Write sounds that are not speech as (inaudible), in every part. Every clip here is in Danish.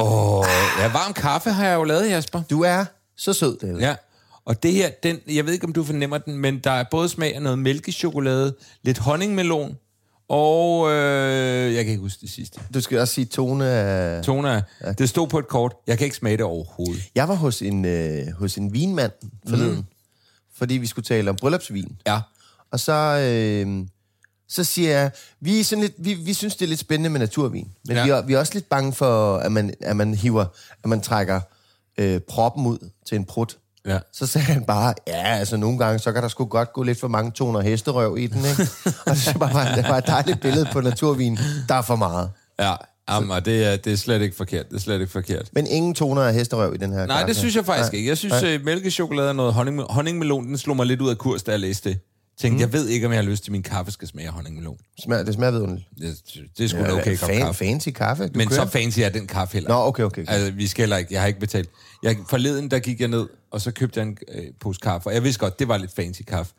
Åh, ja, varm kaffe har jeg jo lavet, Jasper. Du er så sød, David. Ja, og det her, den, jeg ved ikke, om du fornemmer den, men der er både smag af noget mælkechokolade, lidt honningmelon, og øh, jeg kan ikke huske det sidste. Du skal også sige tone af... Tona, ja. det stod på et kort. Jeg kan ikke smage det overhovedet. Jeg var hos en, øh, hos en vinmand forleden, mm. fordi vi skulle tale om bryllupsvin. Ja. Og så, øh, så siger jeg, vi, er sådan lidt, vi, vi synes, det er lidt spændende med naturvin. Men Ja. vi, er, vi er også lidt bange for, at man, at man hiver, at man trækker øh, proppen ud til en prut. Ja. Så sagde han bare, ja, altså nogle gange, så kan der sgu godt gå lidt for mange toner hesterøv i den, ikke? (laughs) og det, jeg bare, var, det var et dejligt billede på naturvin. Der er for meget. Ja, jamen, og det er, det er slet ikke forkert. Det er slet ikke forkert. Men ingen toner af hesterøv i den her Nej, kaffe. det synes jeg faktisk Nej. ikke. Jeg synes, at mælkechokolade og noget honning, honningmelon, den slog mig lidt ud af kurs, da jeg læste det. Tænkte, mm. jeg ved ikke, om jeg har lyst til, at min kaffe skal smage honningmelon. Smager, det smager vidunderligt. Det, det er sgu da okay fan, kaffe. fancy kaffe. Du Men kører. så fancy er den kaffe heller. Nå, okay, okay. okay. Altså, vi skal heller ikke. Jeg har ikke betalt. Jeg, forleden, der gik jeg ned, og så købte jeg en øh, pose kaffe. Og jeg vidste godt, det var lidt fancy kaffe.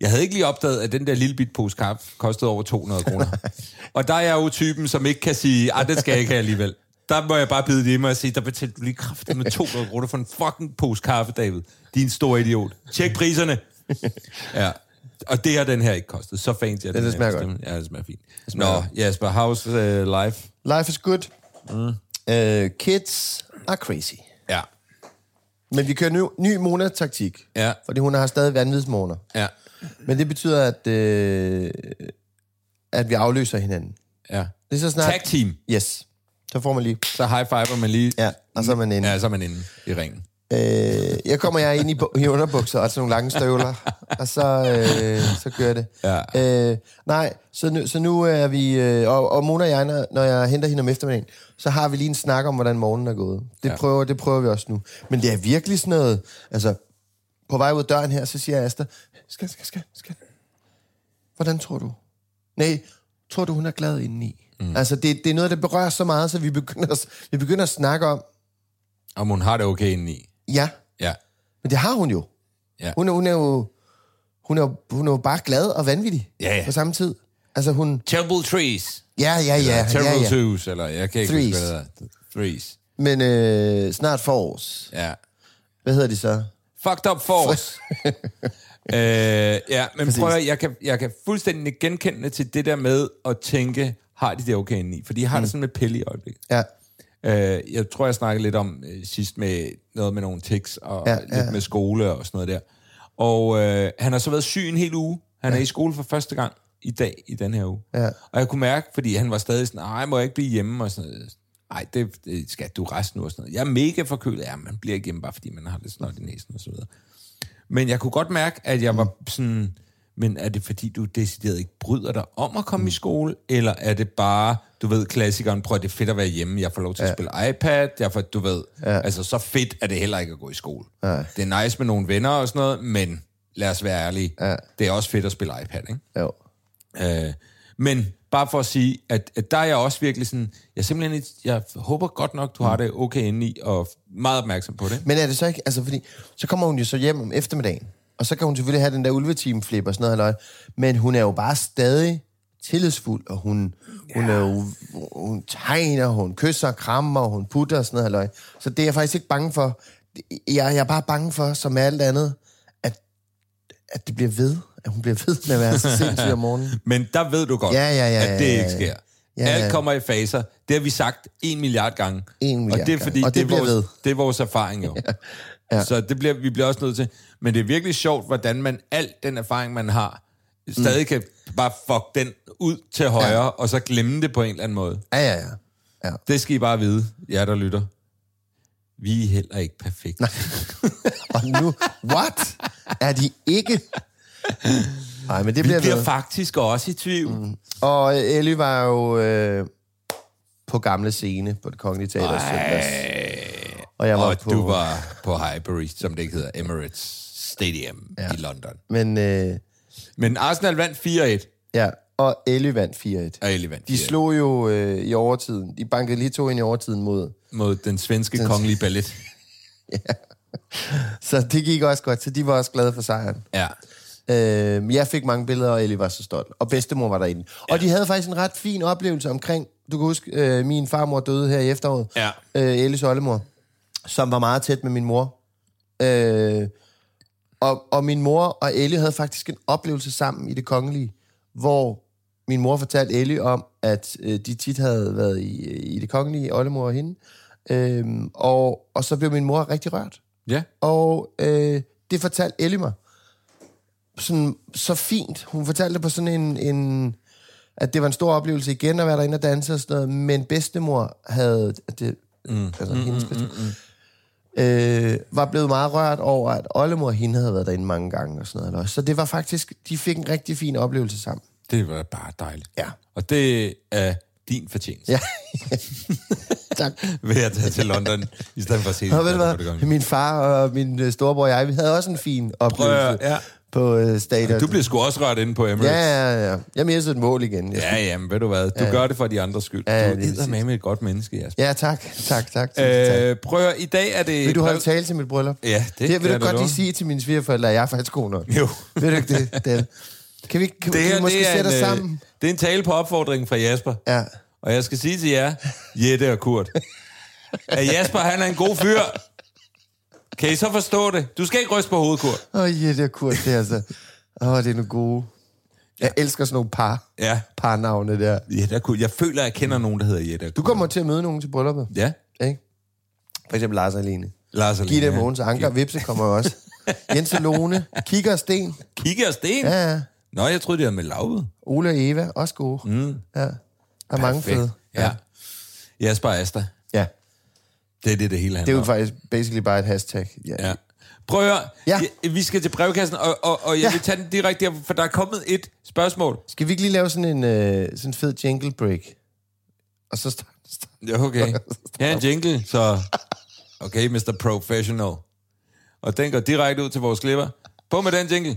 Jeg havde ikke lige opdaget, at den der lille bit pose kaffe kostede over 200 kroner. (laughs) og der er jeg jo typen, som ikke kan sige, at det skal jeg ikke have alligevel. Der må jeg bare bide det i mig og sige, der betalte du lige kraftigt med 200 kroner for en fucking pose kaffe, David. Din store idiot. Tjek priserne. (laughs) ja. Og det har den her ikke kostet. Så fancy er den det her smager godt. Ja, det smager fint. smager Nå. Jasper, how's uh, life? Life is good. Mm. Uh, kids are crazy. Ja. Men vi kører ny, ny Mona-taktik. Ja. Fordi hun har stadig vanvidsmåner. Ja. Men det betyder, at, øh, at vi afløser hinanden. Ja. Det er så snart... Tag team. Yes. Så får man lige... Så high fiver man lige. Ja, og så er man inde. Ja, så er man inde i ringen. Øh, jeg kommer jeg ind i, bu- i underbukser og sådan nogle lange støvler, (laughs) og så, øh, så gør det. Ja. Øh, nej, så nu, så nu er vi... Øh, og, og Mona og jeg, når, når jeg henter hende om eftermiddagen, så har vi lige en snak om, hvordan morgenen er gået. Det, Ja. prøver, det prøver vi også nu. Men det er virkelig sådan noget... Altså, på vej ud af døren her, så siger Asta, skal, skal, skal, skal. Hvordan tror du? Nej, tror du, hun er glad indeni? Mm. Altså, det, det er noget, der berører så meget, så vi begynder, vi begynder at snakke om, Om hun har det okay indeni. Ja, Ja. men det har hun jo. Ja. Hun er, hun er jo... Hun er, hun er jo bare glad og vanvittig Ja, ja. på samme tid. Altså hun... Terrible trees. Ja, ja, ja. Eller ja, terrible ja. twos, eller jeg kan ikke Threes. huske, hvad det hedder. Threes. Men øh, snart forårs. Ja. Hvad hedder de så? Fucked up force. (laughs) øh, ja, men Præcis. prøv at, jeg kan, jeg kan fuldstændig genkende til det der med at tænke, har de det okay indeni? Fordi jeg har mm. det sådan med pille i øjeblikket. Ja, Øh, jeg tror, jeg snakkede lidt om øh, sidst med noget med nogle tics og ja, lidt ja. med skole og sådan noget der. Og øh, han har så været syg en hel uge. Han ja. er i skole for første gang i dag i den her uge. Ja. Og jeg kunne mærke, fordi han var stadig sådan, nej, må jeg ikke blive hjemme? Og sådan noget. Ej, det, det skal du resten nu og sådan noget. Jeg er mega forkølet. Ja, man bliver ikke hjemme, bare fordi man har lidt snot i næsen og så videre. Men jeg kunne godt mærke, at jeg var sådan, men er det fordi, du decideret ikke bryder dig om at komme mm. i skole, eller er det bare, du ved, klassikeren, prøv at det er fedt at være hjemme, jeg får lov til ja. at spille iPad, jeg får, du ved, ja. altså så fedt er det heller ikke at gå i skole. Ja. Det er nice med nogle venner og sådan noget, men lad os være ærlige, Ja. det er også fedt at spille iPad, ikke? jo. Øh, men bare for at sige, at, at der er jeg også virkelig sådan, jeg simpelthen, ikke- jeg håber godt nok, du har det okay inde i, og meget opmærksom på det. Men er det så ikke... Altså, fordi så kommer hun jo så hjem om eftermiddagen, og så kan hun selvfølgelig have den der ulvetime flip og sådan noget, halløj. men hun er jo bare stadig tillidsfuld, og hun, ja. hun, er jo, hun tegner, hun kysser, krammer, hun putter og sådan noget. Halløj. Så det er jeg faktisk ikke bange for. Jeg, jeg er bare bange for, som med alt andet, at, at det bliver ved. At hun bliver ved med at være så (laughs) sindssyg om morgenen. Men der ved du godt, Ja, ja, ja, at det ja, ja, ikke sker. Ja, ja. Alt kommer i faser. Det har vi sagt en milliard gange. En milliard og det er gange. fordi, Og det det, er vores, ved. det er vores erfaring jo. ja. Ja. Så det bliver, vi bliver også nødt til. Men det er virkelig sjovt, hvordan man al den erfaring, man har, stadig mm. kan bare fuck den ud til højre, ja. og så glemme det på en eller anden måde. Ja, ja, ja. ja. Det skal I bare vide, jer der lytter. Vi er heller ikke perfekte. (laughs) Og nu, what? Er de ikke? Nej, men det Vi bliver, bliver ved. faktisk også i tvivl. Mm. Og Ellie var jo øh, på gamle scene på det kongelige teater. Og jeg var Og på... du var på Highbury, som det ikke hedder, Emirates Stadium ja. i London. Men øh, Men Arsenal vandt 4-1, ja, og Ellie vandt 4-1. og Ellie vandt De 4-1 slog jo øh, i overtiden. De bankede lige to ind i overtiden mod... mod den svenske kongelige ballet. (laughs) Så det gik også godt, så de var også glade for sejren. Ja. Øh, jeg fik mange billeder, og Ellie var så stolt. Og bedstemor var derinde. Og de havde faktisk en ret fin oplevelse omkring... Du kan huske, øh, min farmor døde her i efteråret. Ja. Øh, Ellies oldemor. Som var meget tæt med min mor. Øh, og, og min mor og Ellie havde faktisk en oplevelse sammen i det kongelige, hvor min mor fortalte Ellie om, at øh, de tit havde været i, i det kongelige, oldemor og hende. Øh, og, og så blev min mor rigtig rørt. Ja. Og øh, det fortalte Ellie mig. Sådan, så fint. Hun fortalte det på sådan en, en... At det var en stor oplevelse igen at være derinde og danse og sådan noget. Men bedstemor havde... at Det, mm. Altså, mm, hendes mm, mm, øh, var blevet meget rørt over, at oldemor og hende havde været derinde mange gange og sådan noget. Så det var faktisk... De fik en rigtig fin oplevelse sammen. Det var bare dejligt. Ja. Og det er din fortjeneste. Ja. (laughs) tak. Ved at tage til London, i stedet for at se ved du det hvad? Min far og min øh, storebror og jeg, vi havde også en fin oplevelse Prøv ja. På øh, stadion. Du blev sgu også rørt inde på Emirates. Ja, ja, ja. Jeg mistede et mål igen. Jeg Ja, jamen, ved du hvad? Du ja. gør det for de andres skyld. Ja, du er med med et godt menneske, Jasper. Ja, tak. Tak, tak. tak. Øh, prøv i dag er det... Vil du holde tale til mit bryllup? Ja, det det vil kan du godt lige sige til mine svigerforældre, at jeg er faktisk god nok. Jo. Ved du ikke det? det kan vi, kan, Det kan her, vi måske det sætte os en, øh, sammen? Det er en tale på opfordringen fra Jasper. Ja. Og jeg skal sige til jer, Jette og Kurt, at Jasper, han er en god fyr. Kan I så forstå det? Du skal ikke ryste på hovedet, Kurt. Åh, oh, ja, det er kurt, det er altså. Åh, oh, det er nogle gode. Jeg elsker sådan nogle par, Ja. parnavne der. Jette og Kurt. Jeg føler, jeg kender nogen, der hedder Jette Du kommer til at møde nogen til brylluppet, Ja. ikke? For eksempel Lars og Alene. Lars og Gitte, Lene, ja. Mogens, Anker, Vipse kommer også. (laughs) Jens og Lone, Kigger og Sten. Kigge og Sten? Ja, ja. Nå, jeg troede, det var med Lauvet. Ole og Eva, også gode. Mm. Ja. Der er mange fede. Ja. Jasper og Asta. Det er det, det hele Det er handler jo om. faktisk basically bare et hashtag. Ja. Ja. Prøv at høre. Ja. Ja. Vi skal til brevkassen, og, og, og jeg Ja. vil tage den direkte her, for der er kommet et spørgsmål. Skal vi ikke lige lave sådan en øh, sådan en fed jingle break? Og så start, start. Ja, okay. Her er en jingle, så... (laughs) Okay, Mr. Professional. Og den går direkte ud til vores klipper. På med den jingle.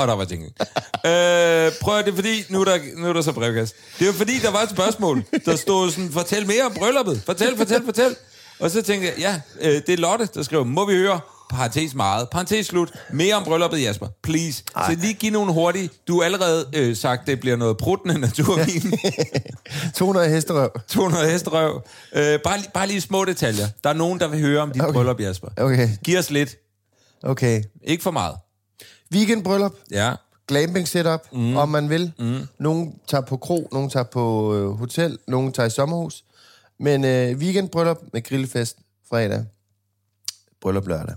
Og der var jingle. øh, prøv at det er fordi, nu er, der, nu er der så brevkast. Det jo fordi, der var et spørgsmål, der stod sådan, fortæl mere om brylluppet. Fortæl, fortæl, fortæl. Og så tænkte jeg, ja, øh, det er Lotte, der skriver, må vi høre parentes meget, parentes slut, mere om brylluppet, Jasper, please. Så lige giv nogle hurtige, du har allerede øh, sagt, det bliver noget pruttende naturvin, (laughs) 200 hesterøv. 200 hesterøv. Øh, bare, bare lige små detaljer. Der er nogen, der vil høre om dit okay. bryllup, Jasper. Okay, Giv os lidt, okay. ikke for meget. Weekendbryllup. Ja, glamping setup, mm. om man vil. Mm. Nogle tager på kro, nogle tager på øh, hotel, nogle tager i sommerhus. Men øh, weekendbryllup med grillfest fredag, bryllup lørdag.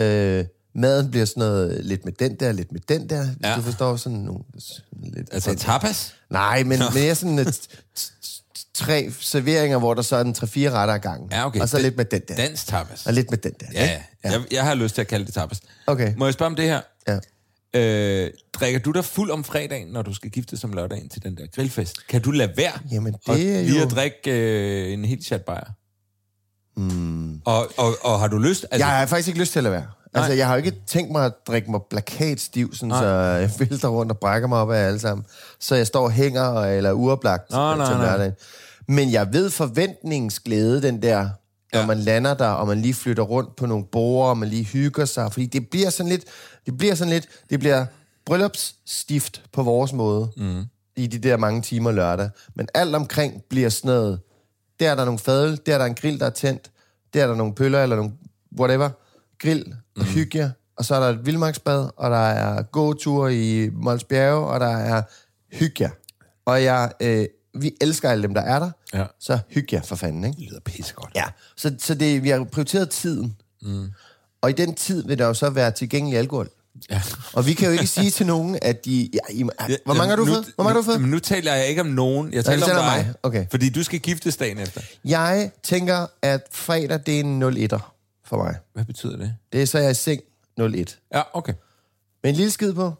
Øh, maden bliver sådan noget lidt med den der, lidt med den der, hvis Ja. du forstår sådan nogle... Sådan lidt altså tapas. Nej, men mere sådan et, t- tre serveringer, hvor der så er en tre-fire retter ad gangen. Ja, okay. Og så Den- lidt med den der. Dansk tapas. Og lidt med den der. Ja, ikke? ja. Jeg, jeg har lyst til at kalde det tapas. Okay. Må jeg spørge om det her? Ja. Øh, drikker du dig fuld om fredagen, når du skal gifte som lørdagen til den der grillfest? Kan du lade være? Jamen, det og er lige jo- at drikke øh, en helt chat bajer? Mm. Og, og, og har du lyst? Altså, Jeg har faktisk ikke lyst til at være. Altså, jeg har jo ikke tænkt mig at drikke mig plakatstiv, sådan, så jeg vælter rundt og brækker mig op af alle sammen. Så jeg står og hænger eller er uoplagt Nå, nej, til nej. hverdagen. Men jeg ved forventningsglæde, den der, når Ja. man lander der, og man lige flytter rundt på nogle borer, og man lige hygger sig. Fordi det bliver sådan lidt, det bliver sådan lidt, det bliver bryllupsstift på vores måde. Mm. I de der mange timer lørdag. Men alt omkring bliver sådan noget, der er der nogle fadøl, der er der en grill, der er tændt, der er der nogle pøller eller nogle whatever, grill og mm. hygge jer, og så er der et vildmarksbad, og der er gåture i Mols Bjerge, og der er hygge jer. Og jeg, øh, vi elsker alle dem, der er der, Ja. så hygge jer for fanden, ikke? det lyder pissegodt. Ja, så, så det, vi har prioriteret tiden. Mm. Og i den tid vil der jo så være tilgængelig alkohol. Ja. Og vi kan jo ikke sige til nogen, at de... Ja, I, hvor mange har du nu, fået? Hvor mange har du nu, fået? Nu taler jeg ikke om nogen. Jeg taler om taler om dig. mig. Okay. Fordi du skal giftes dagen efter. Jeg tænker, at fredag, det er en 01'er for mig. Hvad betyder det? Det er så, jeg er i seng 01. Ja, okay. Med en lille skid på,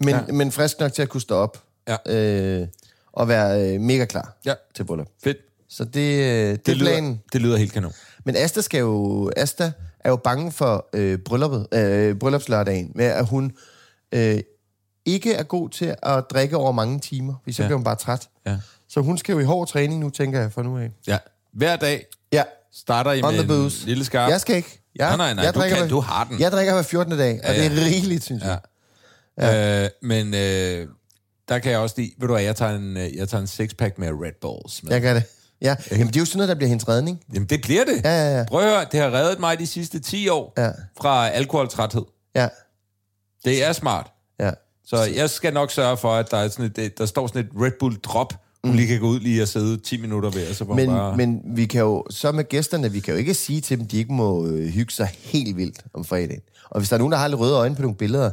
men, Ja. ja. men frisk nok til at kunne stå op. Ja. Øh, og være øh, mega klar Ja. til bryllup. Fedt. Så det, øh, det, Det er planen. lyder, det lyder helt kanon. Men Asta, skal jo, Asta er jo bange for øh, brylluppet, øh, bryllupslørdagen, med at hun øh, ikke er god til at drikke over mange timer, fordi så Ja. ja. bliver hun bare træt. Ja. Så hun skal jo i hård træning nu, tænker jeg, fra nu af. Ja. Hver dag Ja, starter I on med en lille skarp. Jeg skal ikke. Jeg, Nej, nej, nej, jeg du kan- hver- du har den. Jeg drikker hver 14. dag, og Ja, det er rigeligt, synes jeg. Ja. Øh, men øh, der kan jeg også lide, ved du hvad, jeg tager en, øh, jeg tager en sixpack med Red Bulls. Med. Jeg gør det. Ja, Jamen, det er jo sådan noget, der bliver hendes redning. Jamen, det bliver det. Ja, ja, ja. Prøv at høre, det har reddet mig de sidste 10 år Ja. fra alkoholtræthed. Ja, Det er smart. ja. Så jeg skal nok sørge for, at der, er sådan et, der står sådan et Red Bull drop, hun lige kan gå ud lige og sidde 10 minutter ved, og så Men, bare... men vi kan jo, så med gæsterne, vi kan jo ikke sige til dem, de ikke må øh, hygge sig helt vildt om fredagen. Og hvis der er nogen, der har lidt røde øjne på nogle billeder,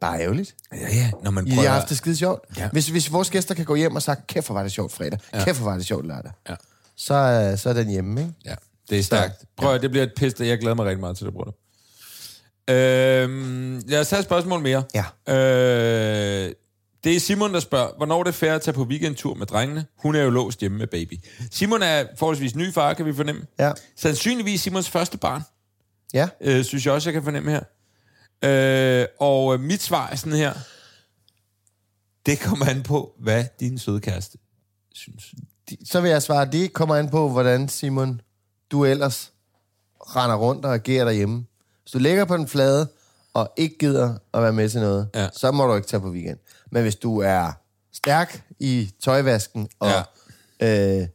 bare ærgerligt. Ja, ja, når man I prøver... har haft det skide sjovt. Ja. Hvis, hvis vores gæster kan gå hjem og sige, kæft hvor var det sjovt fredag, ja. kæft hvor var det sjovt lørdag, Ja. så, er- så er den hjemme, ikke? Ja, det er stærkt. Prøv at, det bliver et pis, jeg glæder mig rigtig meget til det, bror. Øhm, lad os tage et spørgsmål mere. Ja. Øh, det er Simon, der spørger, hvornår er det fair at tage på weekendtur med drengene? Hun er jo låst hjemme med baby. Simon er forholdsvis ny far, kan vi fornemme. Ja. Sandsynligvis Simons første barn, Ja. øh, synes jeg også, jeg kan fornemme her. Øh, og øh, mit svar er sådan her. Det kommer an på, hvad din søde kæreste synes. Så vil jeg svare, det kommer an på, hvordan Simon, du ellers render rundt og agerer derhjemme. Hvis du ligger på den flade, og ikke gider at være med til noget, Ja. så må du ikke tage på weekend. Men hvis du er stærk i tøjvasken, og ja. øh,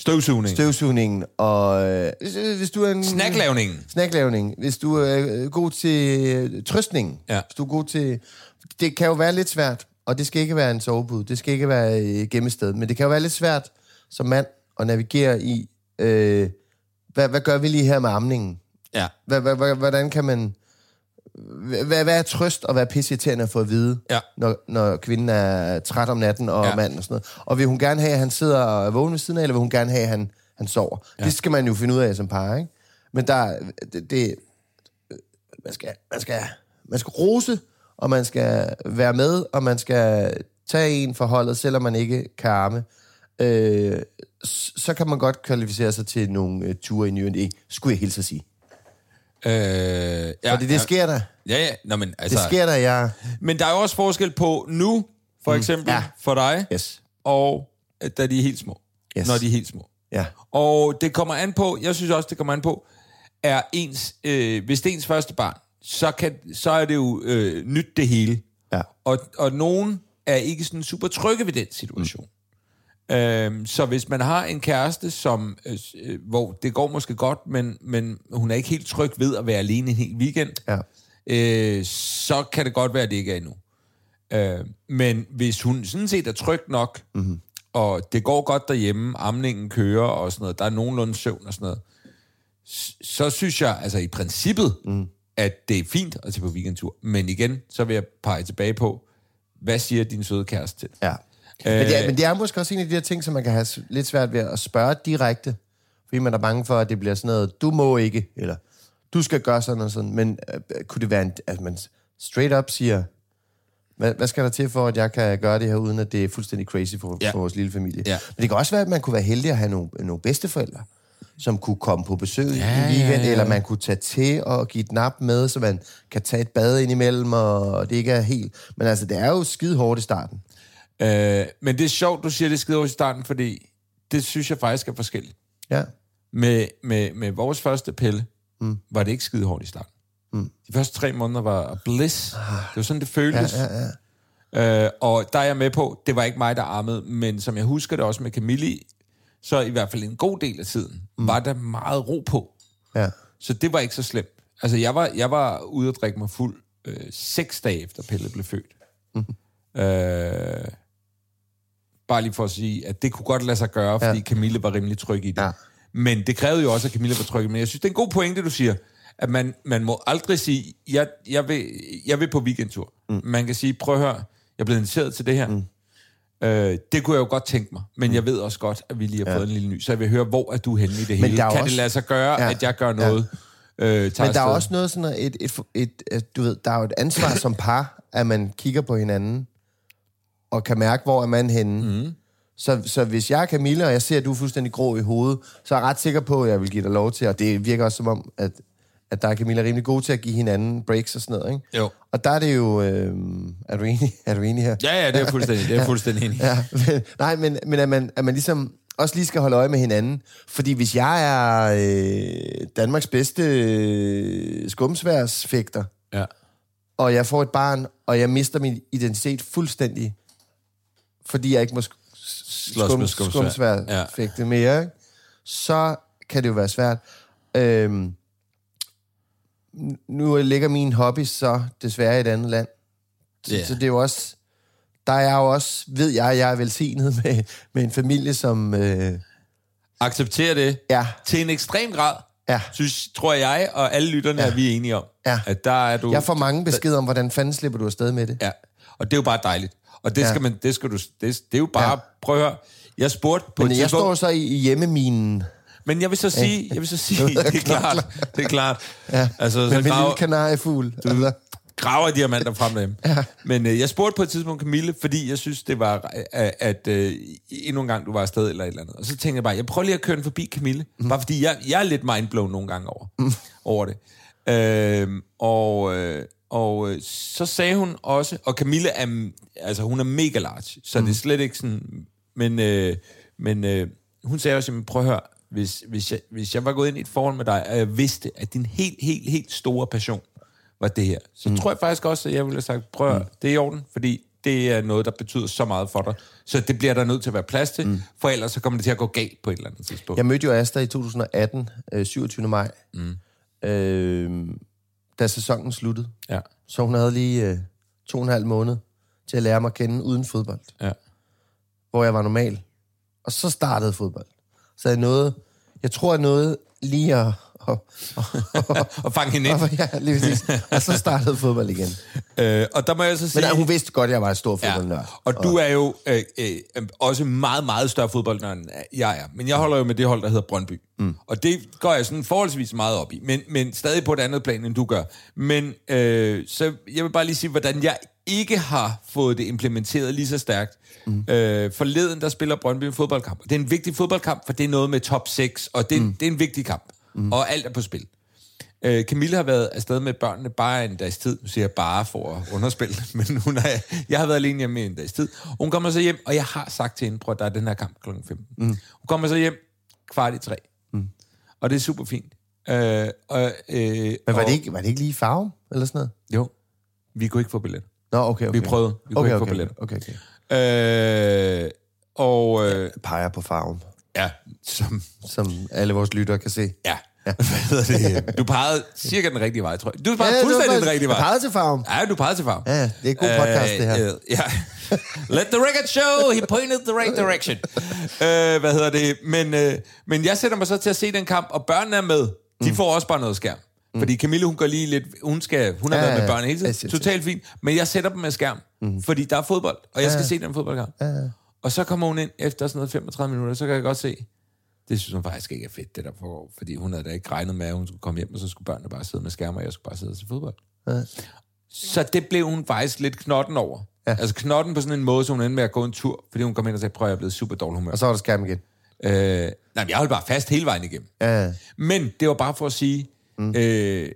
Støvsugning. støvsugningen, og øh, hvis, hvis du er en... Snacklavningen. Snacklavning. Hvis du er øh, god til øh, trøstning. Ja. Hvis du er god til... Det kan jo være lidt svært, og det skal ikke være en sovebud. Det skal ikke være øh, gemmested. Men det kan jo være lidt svært som mand at navigere i... Øh, hvad, hvad gør vi lige her med amningen? Ja. Hvad, hvad, hvordan kan man... Hvad, hvad er trøst og hvad er pisseirriterende at få at vide, Ja. når, når kvinden er træt om natten og Ja. manden og sådan noget? Og vil hun gerne have, at han sidder og er vågen ved siden af, eller vil hun gerne have, at han, han sover? Ja. Det skal man jo finde ud af som par, ikke? Men der, det, det man, skal, man, skal, man skal rose, og man skal være med, og man skal tage en for holdet, selvom man ikke kan arme. Øh, så kan man godt kvalificere sig til nogle øh, ture i ny skulle jeg hilse at sige. Øh, ja, Fordi det sker der. Ja, ja. Nå, men, altså, Det sker der, jeg... Men der er jo også forskel på nu, for eksempel, Ja. for dig, Yes. og øh, da de er helt små. Yes. Når de er helt små. Ja. Og det kommer an på, jeg synes også, det kommer an på, er ens, øh, hvis det er ens første barn, så, kan, så er det jo øh, nyt det hele. Ja. Og, og nogen er ikke sådan super trygge ved den situation. Mm. Øhm, så hvis man har en kæreste, som, øh, øh, hvor det går måske godt, men, men hun er ikke helt tryg ved at være alene en hel weekend, Ja. øh, så kan det godt være, at det ikke er endnu. Øh, men hvis hun sådan set er tryg nok, mm-hmm. og det går godt derhjemme, amningen kører og sådan noget, der er nogenlunde søvn og sådan noget, så synes jeg, altså i princippet, mm. at det er fint at tage på weekendtur. Men igen, så vil jeg pege tilbage på, hvad siger din søde kæreste til? Ja. Men, det er, men det er måske også en af de her ting, som man kan have lidt svært ved at spørge direkte, fordi man er bange for, at det bliver sådan noget, du må ikke, eller du skal gøre sådan og sådan. Men øh, kunne det være, en, at man straight up siger, hvad, hvad skal der til for, at jeg kan gøre det her, uden at det er fuldstændig crazy for, Ja. for vores lille familie? Ja. Men det kan også være, at man kunne være heldig at have nogle, nogle bedsteforældre, som kunne komme på besøg ja, en weekend, ja, ja. eller man kunne tage til og give et nap med, så man kan tage et bad indimellem, og det ikke er helt... Men altså, det er jo skide hårdt i starten. Øh, men det er sjovt, du siger det skide i starten, fordi det synes jeg faktisk er forskelligt. Ja. Med, med, med vores første pille, mm. var det ikke skide hårdt i starten. Mm. De første tre måneder var bliss. Det var sådan, det føltes. Ja, ja, ja. Øh, og der er jeg med på, det var ikke mig, der armede, men som jeg husker det også med Camille, så i hvert fald en god del af tiden, mm. var der meget ro på. ja. Så det var ikke så slemt. Altså, jeg var, jeg var ude at drikke mig fuld øh, seks dage efter Pelle blev født. Mm. Øh, bare lige for at sige, at det kunne godt lade sig gøre, fordi ja. Camille var rimelig tryg i det. Ja. Men det krævede jo også, at Camille var tryg. i det. Men jeg synes, det er en god pointe, du siger, at man, man må aldrig sige, jeg, jeg, vil, jeg vil på weekendtur. Mm. Man kan sige, prøv at høre, jeg er blevet inviteret til det her. Mm. Øh, det kunne jeg jo godt tænke mig, men jeg ved også godt, at vi lige har fået en lille ny, så jeg vil høre, hvor er du henne i det hele? Kan også- det lade sig gøre, Ja. ja. at jeg gør noget? Ja. Øh, Men der er også noget sådan et, et, et, et, du ved, der er jo et ansvar som par, at man kigger på hinanden, og kan mærke, hvor er man henne. Mm. Så, så hvis jeg er Camilla, og jeg ser, at du er fuldstændig grå i hovedet, så er jeg ret sikker på, at jeg vil give dig lov til, og det virker også som om, at, at der er Camilla rimelig god til at give hinanden breaks og sådan noget, ikke? Jo. Og der er det jo... Øh, er, du enig, er du enig her? Ja, ja, det er jeg fuldstændig, det er fuldstændig enig. (laughs) Ja, men, nej, men, men at, man, at man ligesom også lige skal holde øje med hinanden. Fordi hvis jeg er øh, Danmarks bedste øh, skumsværsfægter, Ja. og jeg får et barn, og jeg mister min identitet fuldstændig, fordi jeg ikke må sk- Slås med skumsværd. skumsværdfægte mere, ikke? så kan det jo være svært. Øhm, nu ligger min hobby så desværre i et andet land. Så, Ja. så det er jo også... Der er jeg jo også, ved jeg, jeg er velsignet (laughs) med, med en familie, som... Øh, Acceptere det Ja. til en ekstrem grad, Ja. synes, tror jeg, og alle lytterne, ja. er vi enige om, Ja. at der er du... jeg får mange beskeder om, hvordan fanden slipper du afsted med det. Ja, og det er jo bare dejligt. Og det Ja. skal man, det skal du, det, det er jo bare, Ja. prøv at høre, jeg spurgte på Men jeg tidspunkt, står så i, hjemmeminen men jeg vil så sige, jeg vil så sige, (laughs) det er klart, det er klart. ja, Altså, så min lille kanariefugl. Altså, graver diamanter frem dem. Ja. Men øh, jeg spurgte på et tidspunkt Camille, fordi jeg synes, det var, at, at øh, endnu en gang du var afsted eller et eller andet. Og så tænkte jeg bare, jeg prøver lige at køre den forbi Camille. Mm. Bare fordi jeg, jeg er lidt mindblown nogle gange over, mm. over det. Øh, og, øh, og øh, så sagde hun også, og Camille er, altså hun er mega large, så mm. det er slet ikke sådan, men, øh, men øh, hun sagde også, prøv at høre, hvis, hvis, jeg, hvis jeg var gået ind i et forhold med dig, og jeg vidste, at din helt, helt, helt store passion var det her, så mm. tror jeg faktisk også, at jeg ville have sagt, prøv at høre, det er i orden, fordi det er noget, der betyder så meget for dig. Så det bliver der nødt til at være plads til, mm. for ellers så kommer det til at gå galt på et eller andet tidspunkt. Jeg mødte jo Asta i 2018, øh, 27. maj, mm. øh, da sæsonen sluttede. Ja, Så hun havde lige øh, to og en halv måned til at lære mig at kende uden fodbold, ja. hvor jeg var normal. Og så startede fodbold. Så jeg nåede, jeg tror, jeg nåede lige at... Og, og, Og fange hende ind. og, ja, lige præcis. Og så startede fodbold igen. Øh, og der må jeg så sige... Men nej, hun vidste godt, at jeg var en stor fodboldnørd. Ja. Og du er jo øh, øh, også meget, meget større fodboldnørd, end jeg er. Men jeg holder jo med det hold, der hedder Brøndby. Mm. Og det går jeg sådan forholdsvis meget op i. Men, men stadig på et andet plan, end du gør. Men øh, så jeg vil bare lige sige, hvordan jeg ikke har fået det implementeret lige så stærkt. Mm. Øh, forleden, der spiller Brøndby en fodboldkamp. Og det er en vigtig fodboldkamp, for det er noget med top 6, og det, mm. det er en vigtig kamp. Mm. Og alt er på spil. Øh, Camille har været afsted med børnene bare en dags tid. Nu siger jeg bare for at underspille, (laughs) men hun er, jeg har været alene hjemme i en dags tid. Hun kommer så hjem, og jeg har sagt til hende, prøv at der er den her kamp kl. 15. Mm. Hun kommer så hjem kvart i tre. Mm. Og det er super fint. Øh, og, øh, Men var og, det, ikke, var det ikke lige farve, eller sådan noget? Jo. Vi kunne ikke få billet. Nå, okay, okay. Vi prøvede. Vi kunne okay, ikke få okay, billetter. okay, okay. Øh, og øh, Peger på farven, ja, som, som alle vores lyttere kan se. ja. (laughs) Hvad hedder det? Du pegede cirka den rigtige vej, tror jeg. Du pegede var fuldstændig den rigtige vej. Jeg pegede til farven. Ja, du pegede til farven. Ja, ja, det er en god podcast, det her. Øh, ja. (laughs) Let the record show, he pointed the right direction. øh, hvad hedder det? Men, øh, men jeg sætter mig så til at se den kamp, og børnene er med. De Mm. får også bare noget skærm. Fordi Camille, hun går lige lidt... Hun, skal, hun har Ja, været med ja, børn hele ja. Tiden. Totalt fint. Men jeg sætter dem med skærm. Mm. Fordi der er fodbold, og jeg skal se den fodboldkamp. Og så kommer hun ind efter sådan noget 35 minutter, så kan jeg godt se, det synes hun faktisk ikke er fedt, det der foregår. Fordi hun havde da ikke regnet med, at hun skulle komme hjem, og så skulle børnene bare sidde med skærm, og jeg skulle bare sidde og se fodbold. Så det blev hun faktisk lidt knotten over. Ja. Altså knotten på sådan en måde, så hun endte med at gå en tur, fordi hun kom ind og sagde, prøv jeg er blevet super dårlig humør. Og så var der skærm igen. Øh, nej, jeg holdt bare fast hele vejen igennem. Ja, Men det var bare for at sige, mm. øh,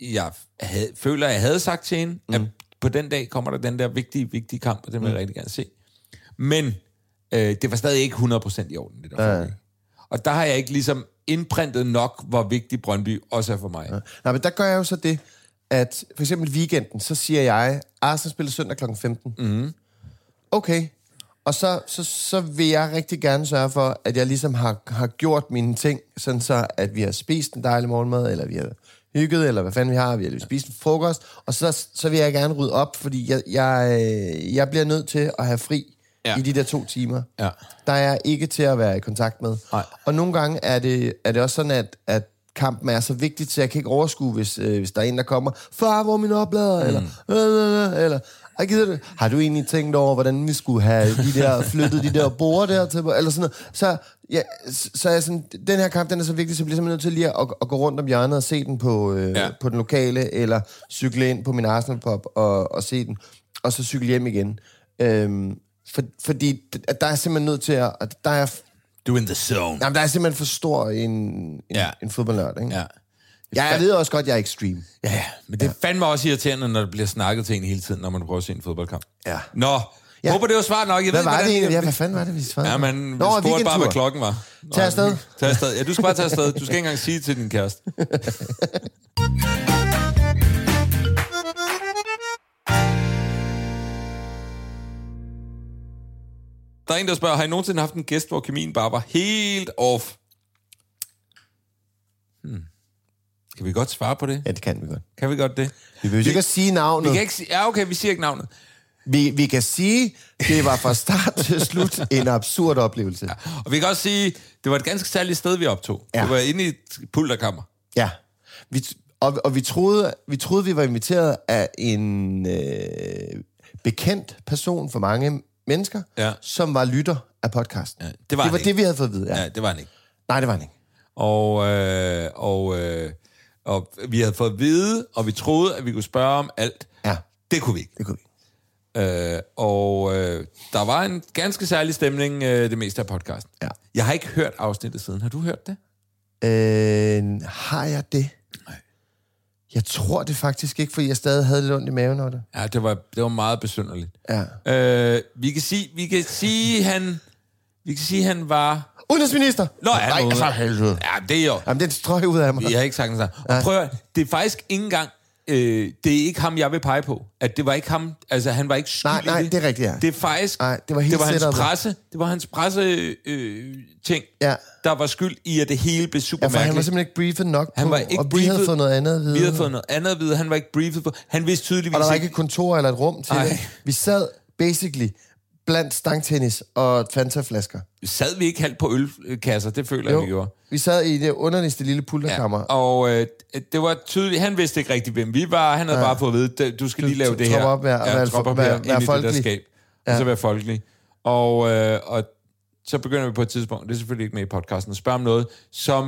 jeg havde, føler, at jeg havde sagt til hende, mm. at på den dag kommer der den der vigtige, vigtige kamp, og den vil jeg rigtig gerne se. Men øh, det var stadig ikke 100% i orden, det der Ja. Og der har jeg ikke ligesom indprintet nok, hvor vigtig Brøndby også er for mig. Ja. Nej, men der gør jeg jo så det, at for eksempel weekenden, så siger jeg, Arsenal spiller søndag kl. 15. Mm. Okay. Og så, så, så vil jeg rigtig gerne sørge for, at jeg ligesom har, har gjort mine ting, sådan så, at vi har spist en dejlig morgenmad, eller vi har hygget, eller hvad fanden vi har, vi har lige spist en frokost, og så, så vil jeg gerne rydde op, fordi jeg, jeg, øh, jeg bliver nødt til at have fri Ja. i de der to timer. Ja. Der er jeg ikke til at være i kontakt med. Nej. Og nogle gange er det, er det også sådan, at, at kampen er så vigtig, så jeg kan ikke overskue, hvis, øh, hvis der er en, der kommer, far, hvor er min oplader? Mm. Eller, øh, øh, øh, eller "Ej, gider du? har du egentlig tænkt over, hvordan vi skulle have de der, (laughs) flyttet de der borde der til, eller sådan noget. Så, ja, så er jeg sådan, den her kamp, den er så vigtig, så jeg bliver simpelthen nødt til lige at, at gå rundt om hjørnet og se den på, øh, Ja. på den lokale, eller cykle ind på min Arsenal Pop og, og se den, og så cykle hjem igen. Øhm, for, fordi d- der er simpelthen nødt til at, at der er, Du in the zone. jamen, der er simpelthen for stor en, en, Ja. ja. en fodboldnørd, ikke? Ja. Ja, jeg ved også godt, at jeg er ekstrem. Ja, ja, men det er fandme også irriterende, når der bliver snakket til en hele tiden, når man prøver at se en fodboldkamp. Ja. Nå, ja. Ja. håber det var svar nok. Jeg Hvad ved, var det egentlig? Ja, hvad fanden var det, vi svarede? Ja, men Nå, vi spurgte bare, hvad klokken var. Nå, Tag afsted. Tag afsted. Ja, du skal bare tage afsted. Du skal ikke engang sige til din kæreste. (laughs) Der er en, der spørger, har I nogensinde haft en gæst, hvor kemien bare var helt off? Hmm. Kan vi godt svare på det? Ja, det kan vi godt. Kan vi godt det? Vi behøver ikke at sige navnet. Vi kan ikke sige... Ja, okay, vi siger ikke navnet. Vi, vi kan sige, det var fra start (laughs) til slut en absurd oplevelse. Ja. Og vi kan også sige, det var et ganske særligt sted, vi optog. Ja. Det var inde i et pulterkammer. ja. Vi, og, og vi troede, vi troede, vi var inviteret af en øh, bekendt person for mange mennesker, Ja. som var lytter af podcasten. Ja, det var det, var ikke. det, vi havde fået at vide. Ja. Ja, det var han ikke. Nej, det var han ikke. Og, øh, og, øh, og vi havde fået at vide, og vi troede, at vi kunne spørge om alt. Ja, Det kunne vi ikke. det kunne vi. Øh, og øh, der var en ganske særlig stemning øh, det meste af podcasten. Ja. Jeg har ikke hørt afsnittet siden. Har du hørt det? Øh, har jeg det? Nej. Jeg tror det faktisk ikke, fordi jeg stadig havde lidt ondt i maven over det. Ja, det var, det var meget besynderligt. Ja. Øh, vi kan sige, vi kan sige, han, vi kan sige, han var... Udenrigsminister! Nå, han Nej, for helvede. Ja, det er jo... Jamen, den strøg ud af mig. Jeg har ikke sagt det. Og prøv at, det er faktisk ikke engang... Øh, det er ikke ham, jeg vil pege på. At det var ikke ham... Altså, han var ikke skyld Nej, nej, det. det er rigtigt, ja. Det er faktisk... Nej, det var helt det var hans presse, det var hans presse øh, ting, Ja. der var skyld i, at det hele blev super Ja, for han var simpelthen ikke briefet nok Han på, var ikke og vi havde briefet. fået noget andet at vide. Vi havde fået noget andet at vide. Han var ikke briefet på. Han vidste tydeligvis og der var ikke... ikke et kontor eller et rum til Ej. det. Vi sad basically blandt stangtennis og Fanta-flasker. Sad vi ikke halvt på ølkasser? Det føler jeg, vi gjorde. vi sad i det underligste lille pulterkammer. Ja, og øh, det var tydeligt, han vidste ikke rigtig, hvem vi var. Han havde ja. bare fået at vide, "D- du skal lige lave du det her. tropper op, ja, og være- tropper op være- her være ind i det der folkelig. skab. Og Ja. så være folkelig. Og, øh, og så begynder vi på et tidspunkt, det er selvfølgelig ikke med i podcasten, at spørge om noget, som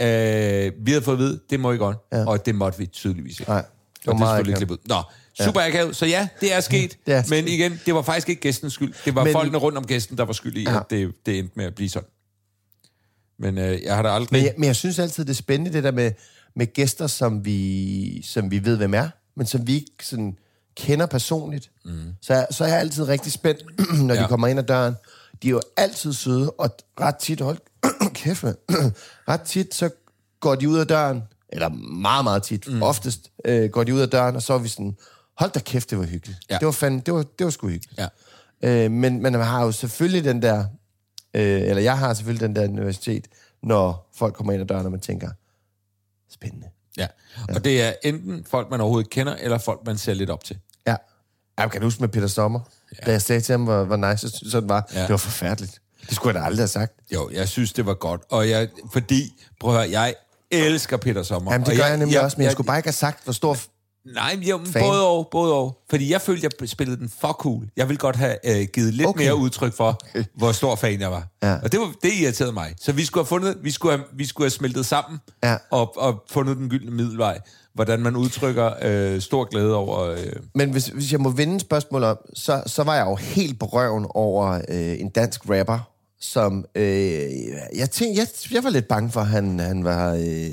øh, vi havde fået at vide, det må I godt. Ja. Og det måtte vi tydeligvis ikke. Nej, det var og det er selvfølgelig klippet ud. Super akavet. Så ja, det er sket. Det er men sket. igen, det var faktisk ikke gæstens skyld. Det var Men- folkene rundt om gæsten, der var skyld i, Ja. at det, det endte med at blive sådan. Men øh, jeg har da aldrig... Men, jeg, men jeg synes altid, det er spændende, det der med, med gæster, som vi, som vi ved, hvem er, men som vi ikke sådan kender personligt. Mm. Så, så er jeg altid rigtig spændt, (clears throat) når ja. De kommer ind ad døren. De er jo altid søde, og ret tit, hold (clears throat) kæft, man. (clears throat) ret tit, så, går de ud af døren, eller meget, meget tit, mm. oftest, øh, går de ud af døren, og så er vi sådan, hold da kæft, det var hyggeligt. Ja. Det var fandme, det var, det var sgu hyggeligt. Ja. Øh, men, men man har jo selvfølgelig den der, øh, eller jeg har selvfølgelig den der universitet, når folk kommer ind ad døren, og man tænker, spændende. Ja. Og det er enten folk, man overhovedet kender, eller folk, man ser lidt op til. Ja. Jeg kan huske med Peter Sommer, ja. da jeg sagde til ham, hvor, hvor nice jeg synes, han var. Ja. Ja. Det var forfærdeligt. Det skulle jeg da aldrig have sagt. Jo, jeg synes, det var godt. Og jeg, fordi, prøv at høre, jeg elsker Peter Sommer. Jamen, det og gør jeg, jeg nemlig også, men jeg, jeg skulle bare ikke have sagt, hvor stor... Nej, men jo, men Fan. både og, både og. Fordi jeg følte, jeg spillede den for cool. Jeg ville godt have øh, givet lidt okay. Mere udtryk for, hvor stor fan jeg var. Ja. Og det, var, det irriterede mig. Så vi skulle have fundet, vi skulle have, vi skulle have smeltet sammen Ja. og, og fundet den gyldne middelvej. Hvordan man udtrykker øh, stor glæde over... Øh, Men hvis, hvis jeg må vende et spørgsmål om, så, så var jeg jo helt på røven over øh, en dansk rapper, som... Øh, jeg, tænkte, jeg, jeg var lidt bange for, at han, han var... Øh,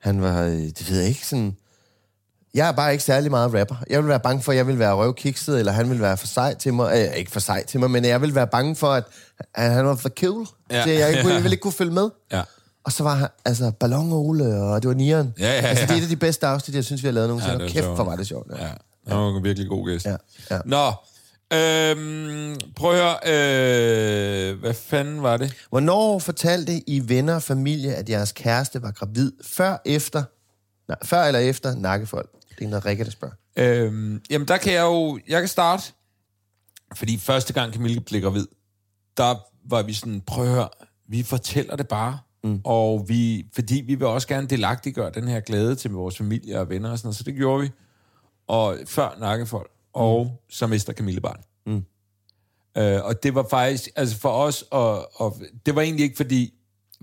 han var... Øh, det ved jeg ikke, sådan... Jeg er bare ikke særlig meget rapper. Jeg vil være bange for, at jeg vil være røvkikset, eller han vil være for sej til mig. Øh, ikke for sej til mig, men jeg vil være bange for, at, at han var for cool. Ja. Ja. Så jeg, ikke, (laughs) jeg ville ikke kunne følge med. ja. Og så var han, altså, Ballon Ole, og det var Nieren. Ja, ja, Altså, det er ja. et af de bedste afsnit, jeg synes, vi har lavet nogensinde. Ja, Ja, Kæft, hvor var det sjovt. Ja. Ja, han var en virkelig god gæst. Ja, ja. Nå, øhm, prøv at høre, øh, hvad fanden var det? Hvornår fortalte I venner og familie, at jeres kæreste var gravid? Før, efter, nej, før eller efter nakkefold? Det er noget Rikke, der spørger. Øhm, jamen, der kan jeg jo... Jeg kan starte. Fordi første gang Camille blev gravid, der var vi sådan, prøv at høre, vi fortæller det bare. Mm. Og vi, fordi vi vil også gerne delagtiggøre den her glæde til vores familie og venner og sådan noget, så det gjorde vi. Og før nakkefold, og mm. så mister Camille barn. Mm. Øh, og det var faktisk, altså for os, og, og det var egentlig ikke fordi,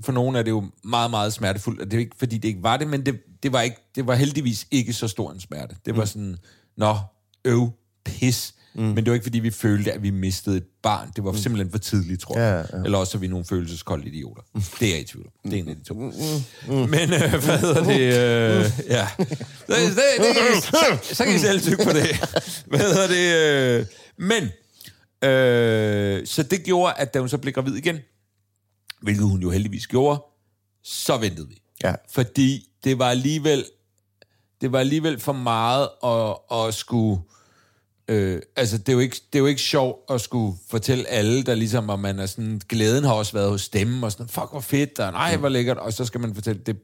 for nogen er det jo meget, meget smertefuldt, og det er ikke fordi, det ikke var det, men det, det, var, ikke, det var heldigvis ikke så stor en smerte. Det var sådan, nå, øv, pis. Mm. Men det var ikke fordi, vi følte, at vi mistede et barn. Det var mm. simpelthen for tidligt, tror jeg. Ja, ja. Eller også er vi nogle følelseskolde idioter. Det er jeg i tvivl om. Det er en af de to. Men øh, hvad hedder det? Øh, ja. Det, det, det, så, så kan I selv tykke på det. Hvad hedder det? Øh, men, øh, så det gjorde, at da hun så blev gravid igen, hvilket hun jo heldigvis gjorde, så ventede vi. Ja. Fordi det var alligevel, det var alligevel for meget at, at skulle... Øh, altså, det er, jo ikke, det er jo ikke sjovt at skulle fortælle alle, der ligesom, at man er sådan, glæden har også været hos dem, og sådan, fuck, hvor fedt, og nej, hvor lækkert, og så skal man fortælle, det,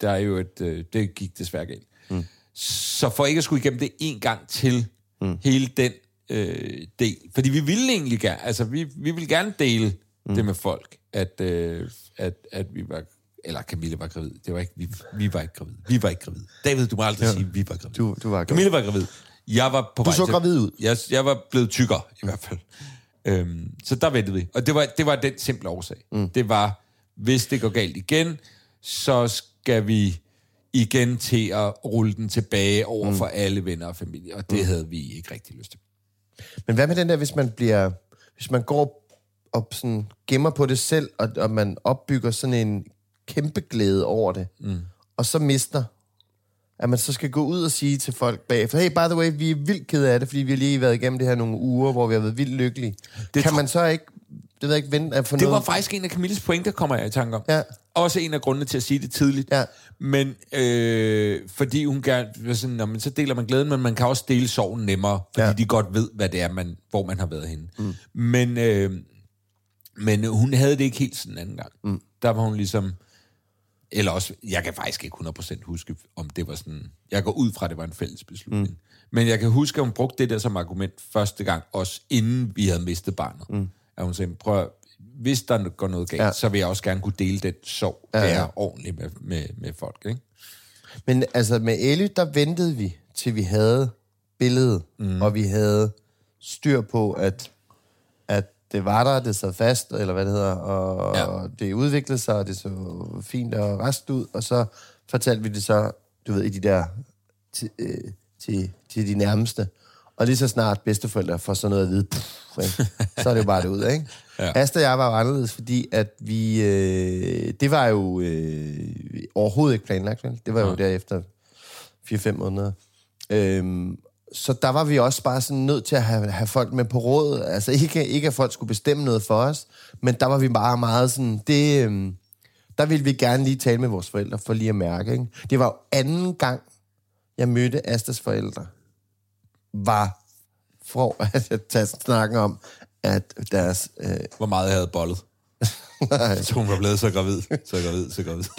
der er jo et, øh, det gik desværre galt. Mm. Så for ikke at skulle igennem det en gang til, mm. hele den øh, del, fordi vi ville egentlig gerne, altså, vi, vi ville gerne dele mm. det med folk, at, øh, at, at vi var, eller Camille var gravid, det var ikke, vi, vi var ikke gravid, vi var ikke gravid. David, du må aldrig ja. sige, vi var gravid. Du, du var Camille var gravid. Jeg var på Du vej så til, gravid ud. Jeg, jeg var blevet tykkere, i hvert fald. Øhm, så der ventede vi. Og det var, det var den simple årsag. Mm. Det var, hvis det går galt igen, så skal vi igen til at rulle den tilbage over mm. for alle venner og familie. Og det mm. havde vi ikke rigtig lyst til. Men hvad med den der, hvis man bliver... Hvis man går og sådan gemmer på det selv, og, og man opbygger sådan en kæmpe glæde over det, mm. og så mister, at man så skal gå ud og sige til folk bagefter, hey, by the way, vi er vildt kede af det, fordi vi har lige været igennem det her nogle uger, hvor vi har været vildt lykkelige. Det kan man så ikke, det ved jeg ikke, vente at få Det var noget... faktisk en af Camilles pointer, kommer jeg i tanke om. Ja. Også en af grundene til at sige det tidligt. Ja. Men øh, fordi hun gerne sådan, "Nå, men så deler man glæden, men man kan også dele sorgen nemmere, fordi ja. de godt ved, hvad det er, man, hvor man har været henne. Mm. Men, øh, men hun havde det ikke helt sådan en anden gang. Mm. Der var hun ligesom... Eller også, jeg kan faktisk ikke 100% huske, om det var sådan... Jeg går ud fra, at det var en fælles beslutning. Mm. Men jeg kan huske, at hun brugte det der som argument første gang, også inden vi havde mistet barnet. Mm. At hun sagde, prøv hvis der går noget galt, Ja. så vil jeg også gerne kunne dele den sorg, Ja, ja, ja. ordentligt med, med, med folk. Ikke? Men altså med Ellie, der ventede vi, til vi havde billedet, mm. og vi havde styr på, at, at det var der, det sad fast, eller hvad det hedder, og, ja. Ja. det udviklede sig, og det så fint og rest ud, og så fortalte vi det så, du ved, i de der, til, øh, til, til de nærmeste. Og lige så snart bedsteforældre får sådan noget at vide, pff, så er det jo bare det ud, ikke? Ja. (laughs) Ja. Asta og jeg var jo anderledes, fordi at vi... Øh, det var jo øh, overhovedet ikke planlagt, vel? Det var jo Nej. derefter 4-5 måneder. Øhm, så der var vi også bare sådan nødt til at have, have folk med på råd. Altså ikke, ikke at folk skulle bestemme noget for os, men der var vi bare meget sådan, det, øhm, der ville vi gerne lige tale med vores forældre, for lige at mærke. Ikke? Det var jo anden gang, jeg mødte Astas forældre, var for at (laughs) tage snakken om, at deres... Øh, Hvor meget jeg havde bollet så hun var blevet så gravid, så gravid, så gravid. (laughs)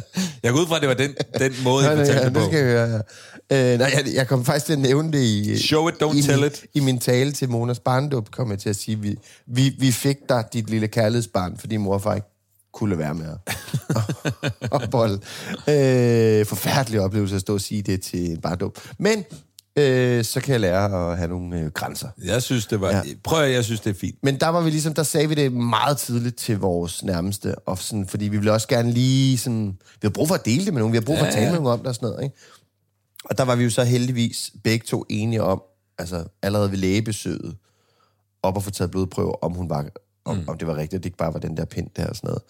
(laughs) jeg går ud fra, at det var den, den måde, jeg Nej, nej, fortalte ja, det på. det skal jeg høre. ja. Øh, nej, jeg, jeg kom faktisk til at nævne det i... Show it, don't i tell min, it. I min tale til Monas barndåb kom jeg til at sige, vi, vi, vi fik dig dit lille kærlighedsbarn, fordi mor og far ikke kunne lade være med at (laughs) og bolle. Øh, forfærdelig oplevelse at stå og sige det til en barndåb. Men øh, så kan jeg lære at have nogle øh, grænser. Jeg synes, det var... Ja. Ja. Prøv at jeg synes, det er fint. Men der var vi ligesom, der sagde vi det meget tidligt til vores nærmeste, og sådan, fordi vi ville også gerne lige sådan, vi har brug for at dele det med nogen, vi har brug for at tale med nogen om det og sådan noget, ikke? Og der var vi jo så heldigvis begge to enige om, altså allerede ved lægebesøget, op og få taget blodprøver, om hun var, om, mm. om det var rigtigt, at det ikke bare var den der pind der og sådan noget.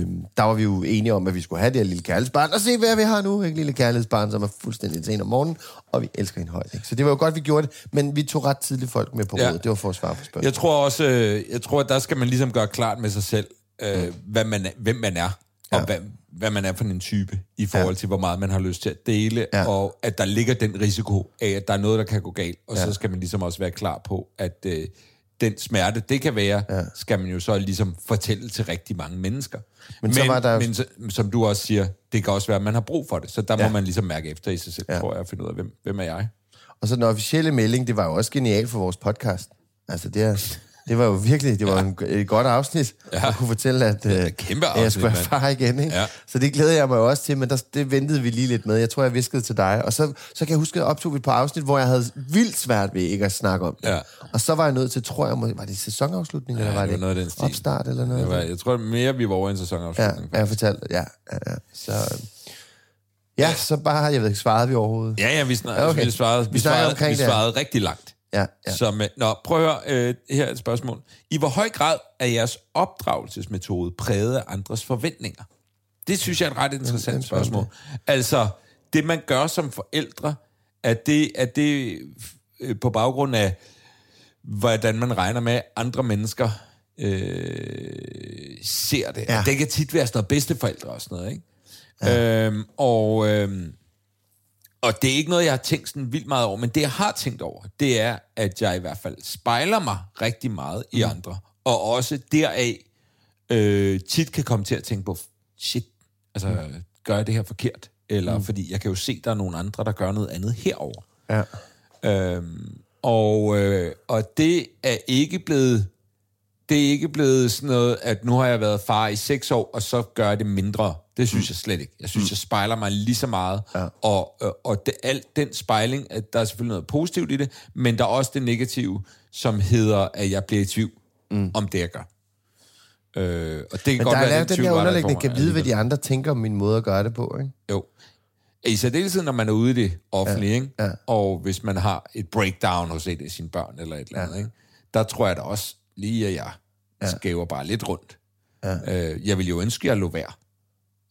Øh, der var vi jo enige om, at vi skulle have det her lille kærlighedsbarn, og se, hvad vi har nu, ikke? Lille kærlighedsbarn, som er fuldstændig sent om morgenen, og vi elsker hende højt, ikke? Så det var jo godt, vi gjorde det, men vi tog ret tidligt folk med på Ja. rådet. Det var for at svare på spørgsmålet. Jeg tror også, øh, jeg tror, at der skal man ligesom gøre klart med sig selv, øh, hvad man er, hvem man er, og Ja. hvad, hvad man er for en type, i forhold til, hvor meget man har lyst til at dele, Ja. og at der ligger den risiko af, at der er noget, der kan gå galt, og Ja. så skal man ligesom også være klar på, at øh, den smerte, det kan være, ja. skal man jo så ligesom fortælle til rigtig mange mennesker. Men så var der jo- men så, som du også siger, det kan også være, at man har brug for det, så der ja. Må man ligesom mærke efter i sig selv, ja. tror jeg, at finde ud af, hvem, hvem er jeg? Og så den officielle melding, det var jo også genialt for vores podcast. Altså, det, er, det var jo virkelig, det var en, et godt afsnit, ja. Ja. at kunne fortælle, at, øh, kæmpe at jeg afsnit, skulle mand. erfare igen. Ikke? Ja. Så det glæder jeg mig også til, men der, det ventede vi lige lidt med. Jeg tror, jeg viskede til dig. Og så, så kan jeg huske, at jeg optog vi et par afsnit, hvor jeg havde vildt svært ved ikke at snakke om det. Ja. Og så var jeg nødt til, tror jeg, var det sæsonafslutning, Ja, eller var det det, var noget stil. opstart, eller noget? Det var, jeg tror mere, vi var over en Ja, sæsonafslutning. jeg fortalte, ja, ja, ja. Så, ja, så bare, jeg ved ikke, svarede vi overhovedet? Ja, ja, vi, snak, Ja, okay. vi svarede, vi Vi snakker svarede, omkring vi det. svarede rigtig langt. Ja, Ja. Som, øh, nå, prøv at høre, øh, her er et spørgsmål. I hvor høj grad er jeres opdragelsesmetode præget af andres forventninger? Det synes jeg er et ret interessant spørgsmål. Altså, det man gør som forældre, er det, er det øh, på baggrund af, hvordan man regner med, andre mennesker øh, ser det. Ja. Det kan tit være sådan noget bedsteforældre og sådan noget, ikke? Ja. Øhm, og, øhm, og det er ikke noget, jeg har tænkt sådan vildt meget over, men det, jeg har tænkt over, det er, at jeg i hvert fald spejler mig rigtig meget i Mm. andre. Og også deraf øh, tit kan komme til at tænke på, shit, altså, Mm. gør jeg det her forkert? Eller fordi jeg kan jo se, der er nogle andre, der gør noget andet herover. Ja. Øhm, og, øh, og det er ikke blevet det er ikke blevet sådan noget, at nu har jeg været far i seks år, og så gør jeg det mindre. Det synes jeg slet ikke. Jeg synes, jeg spejler mig lige så meget. Ja. Og, og, og det, alt den spejling, at der er selvfølgelig noget positivt i det, men der er også det negative, som hedder, at jeg bliver i tvivl mm. om det, jeg gør. Øh, og det kan Men godt der er være, den den her underliggende, kan vide, hvad de andre tænker om min måde at gøre det på, ikke? Jo. I særdeleshed, når man er ude i det offentlige, ikke? ja. og hvis man har et breakdown hos et af sine børn eller et eller andet, ikke? der tror jeg da også lige, at jeg ja. skæver bare lidt rundt. Ja. Øh, jeg vil jo ønske, at jeg lå være.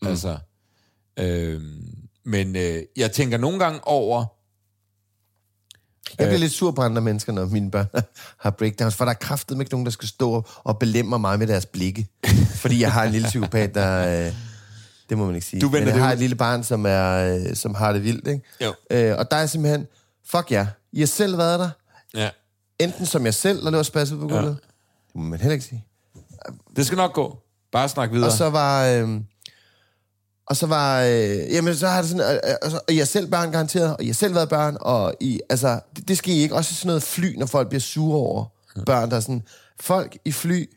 Mm. Altså, øh, men øh, jeg tænker nogle gange over, Jeg Øh. bliver lidt sur på andre mennesker, når mine børn (laughs) har breakdowns, for der er kraftet ikke nogen, der skal stå og belemmer mig med deres blikke. (laughs) Fordi jeg har en lille psykopat, der... Øh, det må man ikke sige. Du Men jeg det har ud. et lille barn, som, er, øh, som har det vildt, ikke? Jo. Øh, og der er simpelthen... Fuck ja. I har selv været der. ja, Enten som jeg selv, der spasset ud på gulvet. Må man heller ikke sige. det skal nok gå. Bare snak videre. Og så var... Øh, og så var... Øh, jamen, så har det sådan... Øh, øh, og, så, og har selv børn garanteret, og har selv været børn, og I... Altså, det, det skal I ikke. Også sådan noget fly, når folk bliver sure over børn, der er sådan... Folk i fly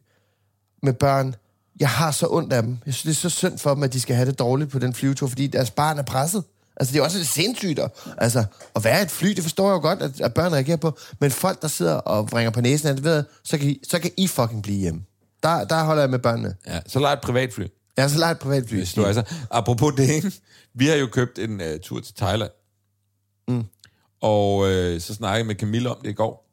med børn, jeg har så ondt af dem. Jeg synes, det er så synd for dem, at de skal have det dårligt på den flyvetur, fordi deres barn er presset. Altså, det er også sindssygt. at- Altså, at være et fly, det forstår jeg jo godt, at, at børn reagerer på. Men folk, der sidder og bringer på næsen, det, ved, så, kan I, så kan I fucking blive hjemme. Der, der holder jeg med børnene. ja, så lej et privatfly. Har så lejet et privatfly. Hvis du altså, apropos det, ikke? vi har jo købt en uh, tur til Thailand. Mm. Og uh, så snakkede jeg med Camilla om det i går.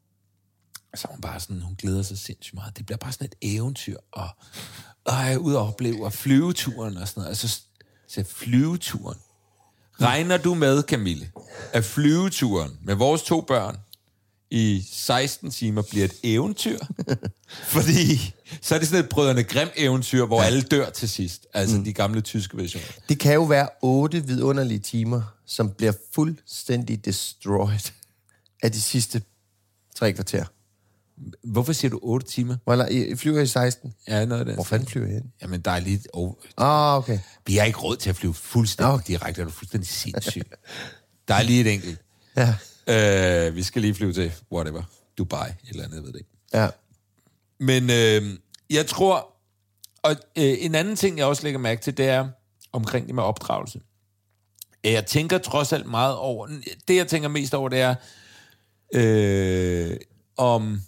Så hun bare sådan, hun glæder sig sindssygt meget. Det bliver bare sådan et eventyr, og, og jeg er ude og opleve og flyveturen og sådan noget. Altså, så flyveturen. Regner du med, Camille, at flyveturen med vores to børn i 16 timer bliver et eventyr. (laughs) fordi så er det sådan et brødrene grim eventyr, hvor alle dør til sidst. Altså mm. de gamle tyske versioner. Det kan jo være otte vidunderlige timer, som bliver fuldstændig destroyed af de sidste tre kvarter. Hvorfor siger du 8 timer? Voilà, I flyver i 16. Ja, noget af det. Hvor fanden flyver I hen? Jamen, der er lige... Oh, Ah, okay. vi har ikke råd til at flyve fuldstændig Nå. direkte. Er du fuldstændig sindssyg? der er lige et enkelt. Ja. Øh, vi skal lige flyve til whatever. Dubai, et eller andet, jeg ved det ikke. Ja. Men øh, jeg tror... Og øh, en anden ting, jeg også lægger mærke til, det er omkring det med opdragelse. Jeg tænker trods alt meget over... Det, jeg tænker mest over, det er... Øh, om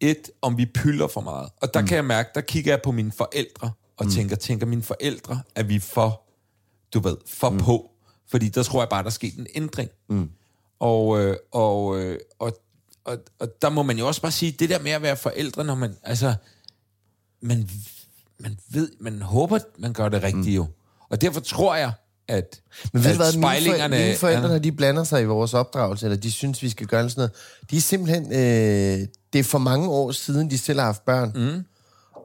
et, om vi pylder for meget. Og der mm. kan jeg mærke, der kigger jeg på mine forældre, og mm. tænker, tænker mine forældre, at vi for, du ved, for mm. på. Fordi der tror jeg bare, der er sket en ændring. Mm. Og, øh, og, øh, og, og, og der må man jo også bare sige, det der med at være forældre, når man, altså, man, man ved, man håber, man gør det rigtigt jo. Og derfor tror jeg, at, Men ved at hvad, mine, spejlingerne... forældre, mine forældre, ja. når de blander sig i vores opdragelse, eller de synes, vi skal gøre sådan noget, de er simpelthen, øh, det er for mange år siden, de selv har haft børn. Mm.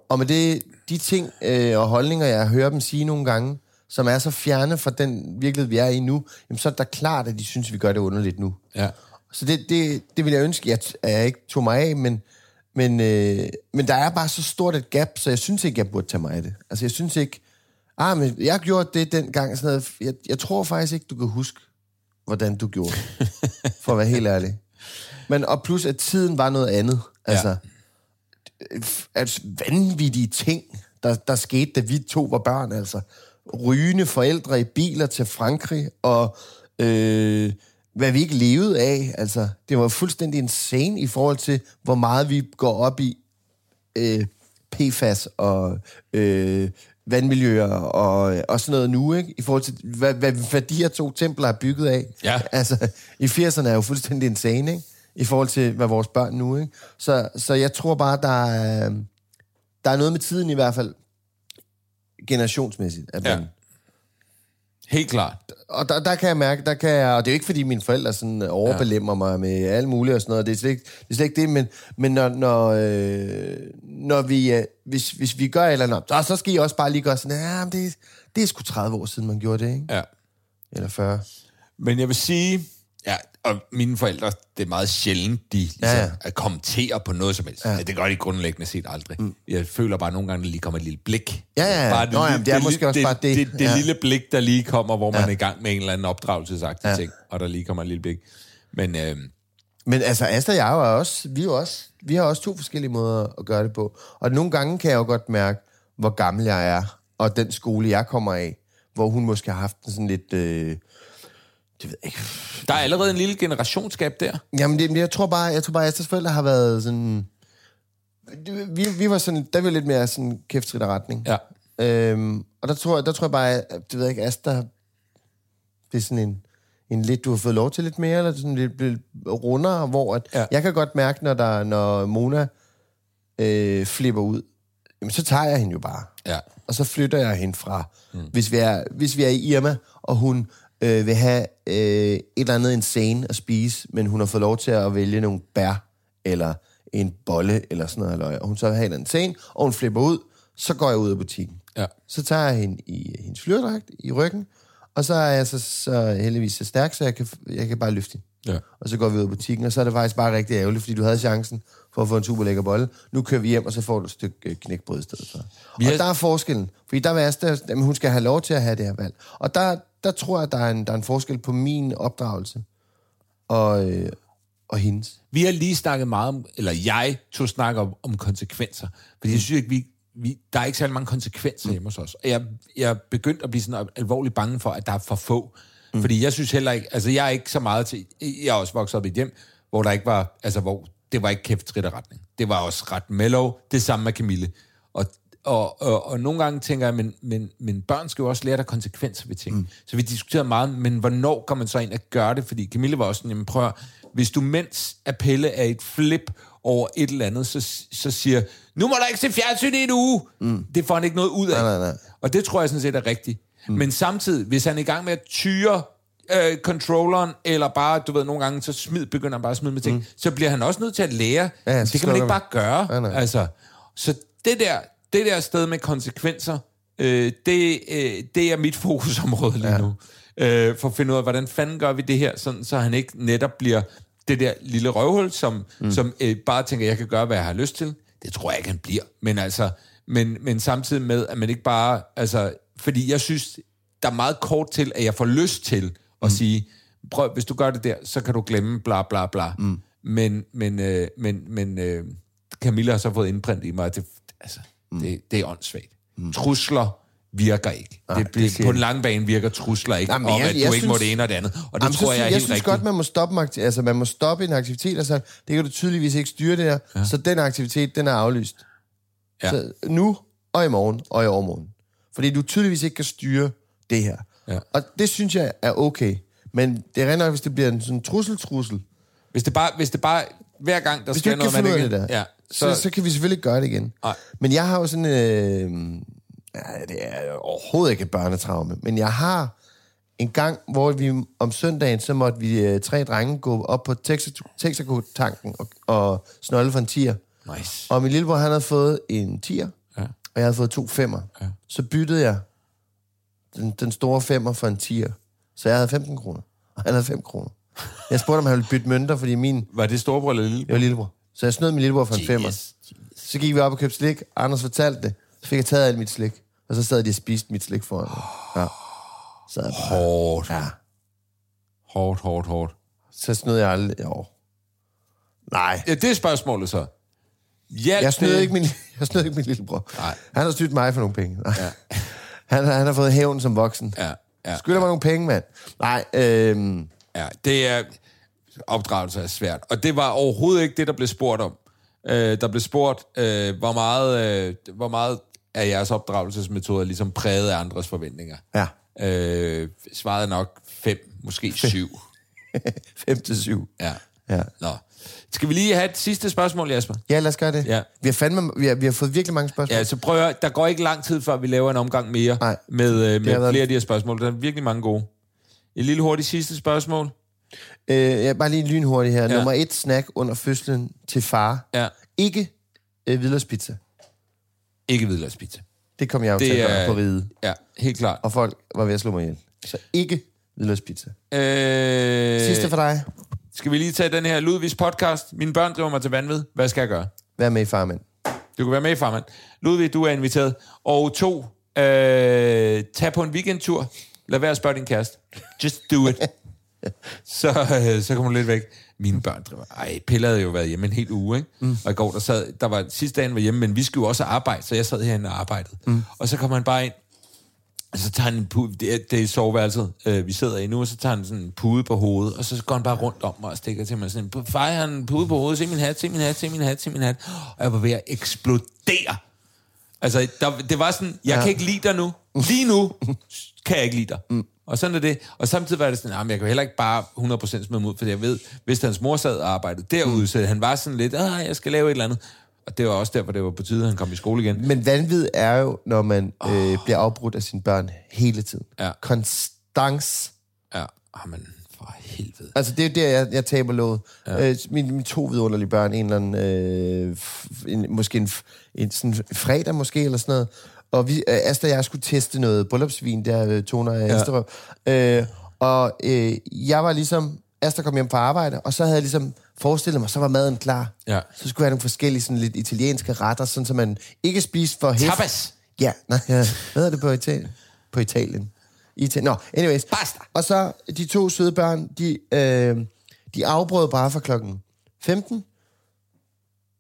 Og med det, de ting øh, og holdninger, jeg hører dem sige nogle gange, som er så fjerne fra den virkelighed, vi er i nu, jamen, så er det klart, at de synes, vi gør det underligt nu. Ja. Så det, det, det vil jeg ønske, at jeg, at jeg ikke tog mig af, men, men, øh, men der er bare så stort et gap, så jeg synes ikke, jeg burde tage mig af det. Altså, jeg synes ikke... Ah, men jeg gjorde det dengang, sådan noget. Jeg, jeg tror faktisk ikke, du kan huske, hvordan du gjorde det, for at være helt ærlig. Men, og plus, at tiden var noget andet. Altså, ja. at vanvittige ting, der, der skete, da vi to var børn, altså. Rygende forældre i biler til Frankrig, og øh, hvad vi ikke levede af. Altså, det var fuldstændig insane i forhold til, hvor meget vi går op i øh, PFAS og øh, vandmiljøer og, og sådan noget nu, ikke? I forhold til, hvad, hvad, hvad de her to templer er bygget af. Ja. Altså, i 80'erne er jo fuldstændig insane, ikke? I forhold til, hvad vores børn nu, ikke? Så, så jeg tror bare, der er, der er noget med tiden i hvert fald, generationsmæssigt. At man, Ja. Helt klart. og der, der kan jeg mærke, der kan jeg, og det er jo ikke, fordi mine forældre sådan overbelemmer ja. mig med alt muligt og sådan noget, det er slet ikke det, er slet ikke det men, men når, når, øh, når vi, øh, hvis, hvis vi gør et eller andet, så, så skal I også bare lige gøre sådan, ja, det, det er sgu 30 år siden, man gjorde det, ikke? Ja. Eller 40. Men jeg vil sige, ja, og mine forældre, det er meget sjældent, de ligesom, Ja, ja, ja. ja. at kommentere på noget som helst. Ja. Det gør de grundlæggende set aldrig. Mm. Jeg føler bare nogle gange, at der lige kommer et lille blik. Ja, ja, ja. Bare Nå, jamen, det er måske også det, bare det. Det, det, det Ja. lille blik, der lige kommer, hvor man er i gang med en eller anden opdragelsesagtig ja. ting, og der lige kommer et lille blik. Men øh, Men altså, Asta og jeg er også, vi, er også, vi har også to forskellige måder at gøre det på. Og nogle gange kan jeg jo godt mærke, hvor gammel jeg er, og den skole, jeg kommer af, hvor hun måske har haft en sådan lidt... Øh, det ved jeg ikke. der er allerede en lille generationsgab der. Jamen, det, jeg tror bare, jeg tror bare, at Astas forældre har været sådan... Vi, vi var sådan, der var lidt mere sådan kæftrit retning. Ja. Øhm, og der tror, jeg- der tror jeg bare, at det ved jeg ikke, Asta, det er sådan en, en lidt, du har fået lov til lidt mere, eller sådan lidt, lidt rundere, hvor at, ja. jeg kan godt mærke, når, der, når Mona øh, flipper ud, jamen, så tager jeg hende jo bare. Ja. Og så flytter jeg hende fra. Mm. Hvis, vi er, hvis vi er i Irma, og hun øh, vil have øh, et eller andet insane at spise, men hun har fået lov til at vælge nogle bær, eller en bolle, eller sådan noget, halløj, og hun så vil have eller andet insane, og hun flipper ud, så går jeg ud af butikken. Ja. Så tager jeg hende i hendes flyverdragt i ryggen, og så er jeg så, så heldigvis så stærk, så jeg kan, jeg kan bare løfte hende. Ja. Og så går vi ud af butikken, og så er det faktisk bare rigtig ærgerligt, fordi du havde chancen for at få en super lækker bolle. Nu kører vi hjem, og så får du et stykke øh, knækbrød i stedet for. Vi og har- der er forskellen, fordi der vil jeg, jamen, hun skal have lov til at have det her valg. Og der, der tror jeg, der er, en, der er en forskel på min opdragelse og, øh, og hendes. Vi har lige snakket meget om, eller jeg tog snak om, om konsekvenser. Fordi jeg synes ikke, vi, vi, der er ikke særlig mange konsekvenser hjemme hos os. Jeg, jeg er begyndt at blive sådan alvorligt bange for, at der er for få. Mm. Fordi jeg synes heller ikke, altså jeg er ikke så meget til, jeg er også vokset op i et hjem, hvor der ikke var, altså hvor det var ikke kæft retning. Det var også ret mellow, det samme med Camille. Og, og, og, og nogle gange tænker jeg, men, men, men børn skal jo også lære der konsekvenser ved ting. Mm. Så vi diskuterede meget, men hvornår kan man så ind og gøre det? Fordi Camille var også sådan, jamen prøv at, hvis du mens Appelle er et flip over et eller andet, så, så siger, nu må der ikke se fjernsyn i en uge. Mm. Det får han ikke noget ud af. Nej, nej, nej. Og det tror jeg sådan set er rigtigt. Mm. Men samtidig, hvis han er i gang med at tyre øh, controlleren, eller bare, du ved, nogle gange, så smid, begynder han bare at smide med ting, mm. så bliver han også nødt til at lære. Ja, Ja, det kan man ikke bare gøre. Nej. Altså, så det der, det der sted med konsekvenser, øh, det, øh, det er mit (laughs) fokusområde lige ja. nu. Øh, for at finde ud af, hvordan fanden gør vi det her, sådan, så han ikke netop bliver det der lille røvhul, som, mm. som øh, bare tænker, jeg kan gøre, hvad jeg har lyst til. Det tror jeg ikke, han bliver. Men altså, men, men samtidig med, at man ikke bare, altså, fordi jeg synes, der er meget kort til, at jeg får lyst til at mm. sige, prøv, hvis du gør det der, så kan du glemme bla bla bla. Mm. Men, men, øh, men, men øh, Camilla har så fået indprint i mig, at det, altså, mm. det, det er åndssvagt. Mm. Trusler virker ikke. Nej, det, det det, på en jeg. lang bane virker trusler ikke, Jamen, om jeg- at du jeg ikke synes- må det ene og det andet. Og det Jamen, tror så jeg er synes- helt jeg synes rigtigt. godt, man må stoppe en altså, man må stoppe en aktivitet, og så det kan du tydeligvis ikke styre det der, ja. så den aktivitet, den er aflyst. Ja. Så nu, og i morgen, og i overmorgen. Fordi du tydeligvis ikke kan styre det her. Ja. Og det synes jeg er okay. Men det er rent nok, hvis det bliver en sådan trussel-trussel, Hvis det bare, hvis det bare hver gang, der hvis sker ikke noget, man af det ikke... der, Ja, så, så, så kan vi selvfølgelig gøre det igen. Nej. Men jeg har jo sådan... Øh, ja, det er overhovedet ikke et børnetraume, men jeg har en gang, hvor vi om søndagen, så måtte vi øh, tre drenge gå op på Texaco- Texaco-tanken og, og snolde for en tier. Nice. Og min lillebror, han havde fået en tier, Ja. og jeg havde fået to femmer. Ja. Så byttede jeg den, den store femmer for en tier. Så jeg havde 15 kroner, og han havde 5 kroner. Jeg spurgte, om han ville bytte mønter, fordi min... Var det storebror eller lille? Jeg var lillebror. Så jeg snød min lillebror for en femmer. Så gik vi op og købte slik. Anders fortalte det. Så fik jeg taget alt mit slik. Og så sad de og spiste mit slik foran mig. Ja. Så, jeg bare, Hårdt. ja. Hårdt, hårdt, hårdt. så snød jeg aldrig. Jo. Nej. Ja, det er spørgsmålet så. Hjælp Jeg snød det. ikke min, (laughs) jeg snød ikke min lillebror. Nej. Han har snydt mig for nogle penge. Nej. Ja. (laughs) Han, han har fået hævn som voksen. Ja, ja, Skylder mig nogle penge, mand. Nej, øhm, ja, det er... Opdragelse er svært. Og det var overhovedet ikke det, der blev spurgt om. Øh, der blev spurgt, øh, hvor, meget, øh, hvor meget af jeres opdragelsesmetoder ligesom præget af andres forventninger. ja. Øh, svaret er nok fem, måske syv. (laughs) 5 til 7. Ja. Ja. Nå. Skal vi lige have et sidste spørgsmål, Jasper? Ja, lad os gøre det. Ja. Vi, har fandme, vi, har, vi har fået virkelig mange spørgsmål. Ja, så prøv at der går ikke lang tid, før vi laver en omgang mere Nej. med, øh, med været- flere af de her spørgsmål. Der er virkelig mange gode. Et lille hurtigt sidste spørgsmål. Øh, ja, bare lige lynhurtigt her. Ja. Nummer et snack under fødslen til far. Ja. Ikke øh, hvidløgspizza. Ikke hvidløgspizza. Det kom jeg jo til at er- på ride. Ja, helt klart. Og folk var ved at slå mig ihjel. Så ikke hvidløgspizza. Øh, Sidste for dig. Skal vi lige tage den her Ludvigs podcast? Mine børn driver mig til vanvid. Hvad skal jeg gøre? Vær med i farmand. Du kan være med i farmand. Ludvig, du er inviteret. Og to, øh, tag på en weekendtur. Lad være at spørge din kæreste. Just do it. (laughs) (laughs) så, øh, så kommer du lidt væk. Mine børn driver... Ej, Pelle havde jo været hjemme en hel uge, ikke? Mm. Og i går, der sad... Der var sidste dagen var hjemme, men vi skulle jo også arbejde, så jeg sad herinde og arbejdede. Mm. Og så kommer han bare ind, og så tager han en pude, det er, det er soveværelset, øh, vi sidder i nu, og så tager han sådan en pude på hovedet, og så går han bare rundt om mig og stikker til mig sådan, fej, han en pude på hovedet, se min hat, se min hat, se min hat, se min hat. Og jeg var ved at eksplodere. Altså, der, det var sådan, jeg ja. kan ikke lide dig nu. Lige nu (laughs) kan jeg ikke lide dig. Mm. Og sådan er det. Og samtidig var det sådan, jamen, jeg kan heller ikke bare 100% smide ham ud, for jeg ved, hvis hans mor sad og arbejdede derude, mm. så han var sådan lidt, ah, jeg skal lave et eller andet. Og det var også derfor, det var på tide, at han kom i skole igen. Men vanvid er jo, når man øh, bliver afbrudt af sine børn hele tiden. Ja. Konstans. Ja, men for helvede. Altså, det er der, jeg, jeg taber låget. Ja. Øh, mine, mine to vidunderlige børn, en eller anden, øh, en, måske en, en sådan fredag måske, eller sådan noget. Og vi, øh, Asta og jeg skulle teste noget bryllupsvin, der øh, toner af ja. Øh, og øh, jeg var ligesom, Asta kom hjem fra arbejde, og så havde jeg ligesom forestillet mig, så var maden klar. Ja. Så skulle jeg have nogle forskellige sådan lidt italienske retter, sådan så man ikke spiste for hæft. Tapas. Ja, nej, ja. hvad hedder det på Italien? På Italien. Italien. Nå, anyways. Pasta. Og så de to søde børn, de, øh, de afbrød bare fra klokken 15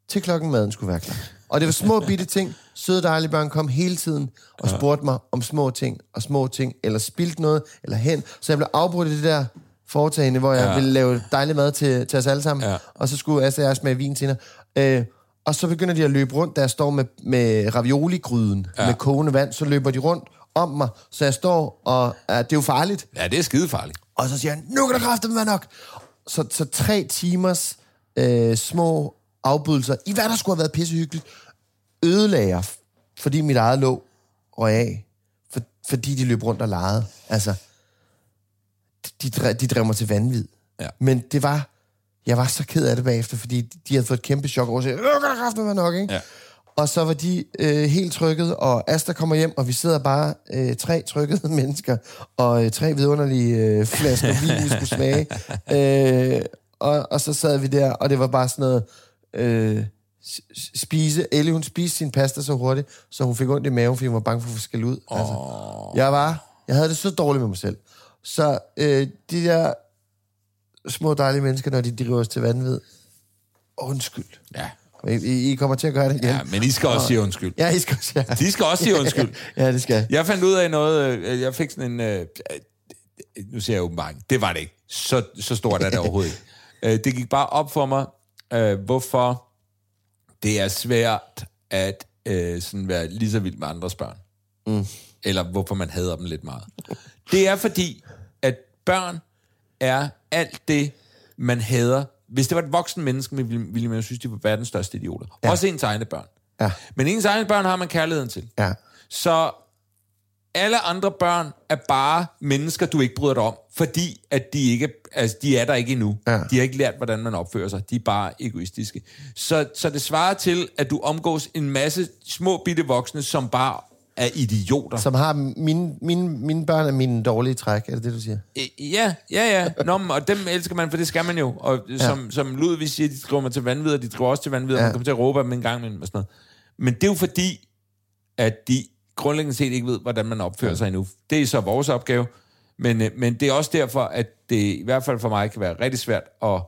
til klokken maden skulle være klar. Og det var små bitte ting. Søde dejlige børn kom hele tiden og spurgte mig om små ting og små ting, eller spildt noget, eller hen. Så jeg blev afbrudt i det der foretagende, hvor jeg Ja. ville lave dejlig mad til, til os alle sammen. Ja. Og så skulle Asta og jeg smage vin til hende. Øh, og så begynder de at løbe rundt, da jeg står med, med ravioli-gryden, ja. med kogende vand. Så løber de rundt om mig, så jeg står, og uh, det er jo farligt. Ja, det er skide farligt. Og så siger han, nu kan der kræfte være nok. Så, så tre timers øh, små afbrydelser, i hvad der skulle have været pissehyggeligt, ødelagde jeg, fordi mit eget låg røg af. For, fordi de løb rundt og legede. Altså, de, de drev mig til vanvid. Ja. Men det var... Jeg var så ked af det bagefter, fordi de havde fået et kæmpe chok over sig. Det kan være nok, ikke? Ja. Og så var de øh, helt trykket, og Asta kommer hjem, og vi sidder bare øh, tre trykkede (laughs) mennesker, og øh, tre vidunderlige øh, flasker vin, vi skulle smage. (laughs) Øh, og, og så sad vi der, og det var bare sådan noget... Øh, spise. Ellie, hun spiste sin pasta så hurtigt, så hun fik ondt i maven, fordi hun var bange for at få skæld ud. Oh. Altså, jeg var... Jeg havde det så dårligt med mig selv. Så øh, de der små dejlige mennesker, når de driver os til vanvid, undskyld. Ja. I, I kommer til at gøre det igen. ja, men I skal også sige undskyld. Ja, I skal også, ja. De skal også sige undskyld. (laughs) ja, det skal. Jeg fandt ud af noget, øh, jeg fik sådan en, øh, øh, nu siger jeg åbenbart, det var det ikke. Så, så stort er det overhovedet ikke. Det gik bare op for mig, øh, hvorfor det er svært at øh, sådan være lige så vild med andres børn. Mm. Eller hvorfor man hader dem lidt meget. Det er fordi, at børn er alt det, man hader. Hvis det var et voksen menneske, ville, man jo synes, de var verdens største idioter. Ja. Også ens egne børn. Ja. Men ens egne børn har man kærligheden til. Ja. Så alle andre børn er bare mennesker, du ikke bryder dig om, fordi at de ikke, altså de er der ikke endnu. Ja. De har ikke lært, hvordan man opfører sig. De er bare egoistiske. Så, så det svarer til, at du omgås en masse små bitte voksne, som bare er idioter. Som har mine, mine, mine børn er mine dårlige træk, er det det, du siger? Øh, Ja, ja, ja. Nå, og dem elsker man, for det skal man jo. Og som, som Ludvig siger, de driver mig til vanvid, og de driver også til vanvid, og Ja. man kommer til at råbe dem en gang imellem og sådan noget. Men det er jo fordi, at de grundlæggende set ikke ved, hvordan man opfører sig endnu. Det er så vores opgave. Men, øh, men det er også derfor, at det i hvert fald for mig kan være rigtig svært at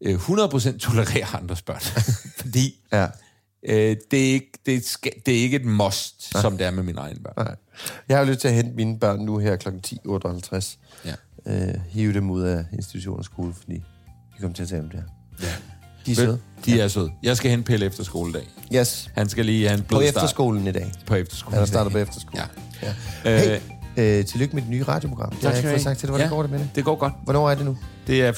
øh, 100% tolerere andres børn. (laughs) fordi Ja. øh, det, er ikke, det, skal, det er ikke et must, som det er med mine egne børn. Nej. Jeg har lyst til at hente mine børn nu her kl. 10.58. Ja. Øh, hive dem ud af institution og skole, fordi de kommer til at tage dem der. Ja. De er søde. De er søde. Jeg skal hente Pelle efter skoledag. Yes. Han skal lige have en På blød start. efterskolen i dag. På efterskole. Han er startet på efterskole. Ja. ja. Øh, Hey, øh, tillykke med det nye radioprogram. Det har jeg ikke fået sagt til dig. Hvordan Ja, går det med det? Det går godt. Hvornår er det nu? Det er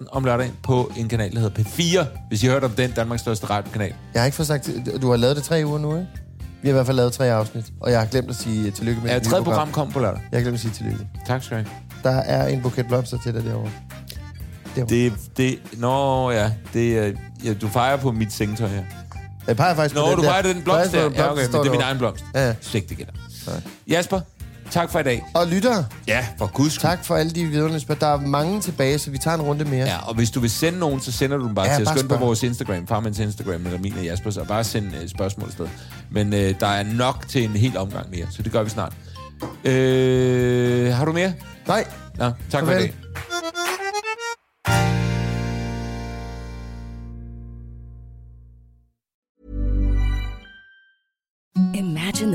14-16 om lørdagen på en kanal, der hedder P4. Hvis I har hørt om den, Danmarks største radiokanal. Jeg har ikke fået sagt til, Du har lavet det tre uger nu, ikke? Vi har i hvert fald lavet tre afsnit. Og jeg har glemt at sige uh, tillykke med Ja, det tredje program kommer på lørdag. Jeg har glemt at sige tillykke. Tak skal du have. Der er en buket blomster til dig derovre. derovre. Det, det, nå ja, det, er- ja, du fejrer på mit sengetøj her. Jeg peger faktisk Nå, på den du der. fejrer den blomst Peger der. Ja, okay, men det er min egen blomst. Ja, ja. Sigt det gælder. Jasper, tak for i dag. Og lytter, Ja, for guds skyld. tak for alle de vidunderlige spørgsmål. Der er mange tilbage, så vi tager en runde mere. Ja, og hvis du vil sende nogen, så sender du dem bare Ja, ja, til os. bare Skynd på spørg. vores Instagram, farmens Instagram, eller min og Jaspers, og bare send uh, spørgsmål afsted. Men uh, der er nok til en hel omgang mere, så det gør vi snart. Uh, har du mere? Nej, Nå, tak for Farvel. i dag.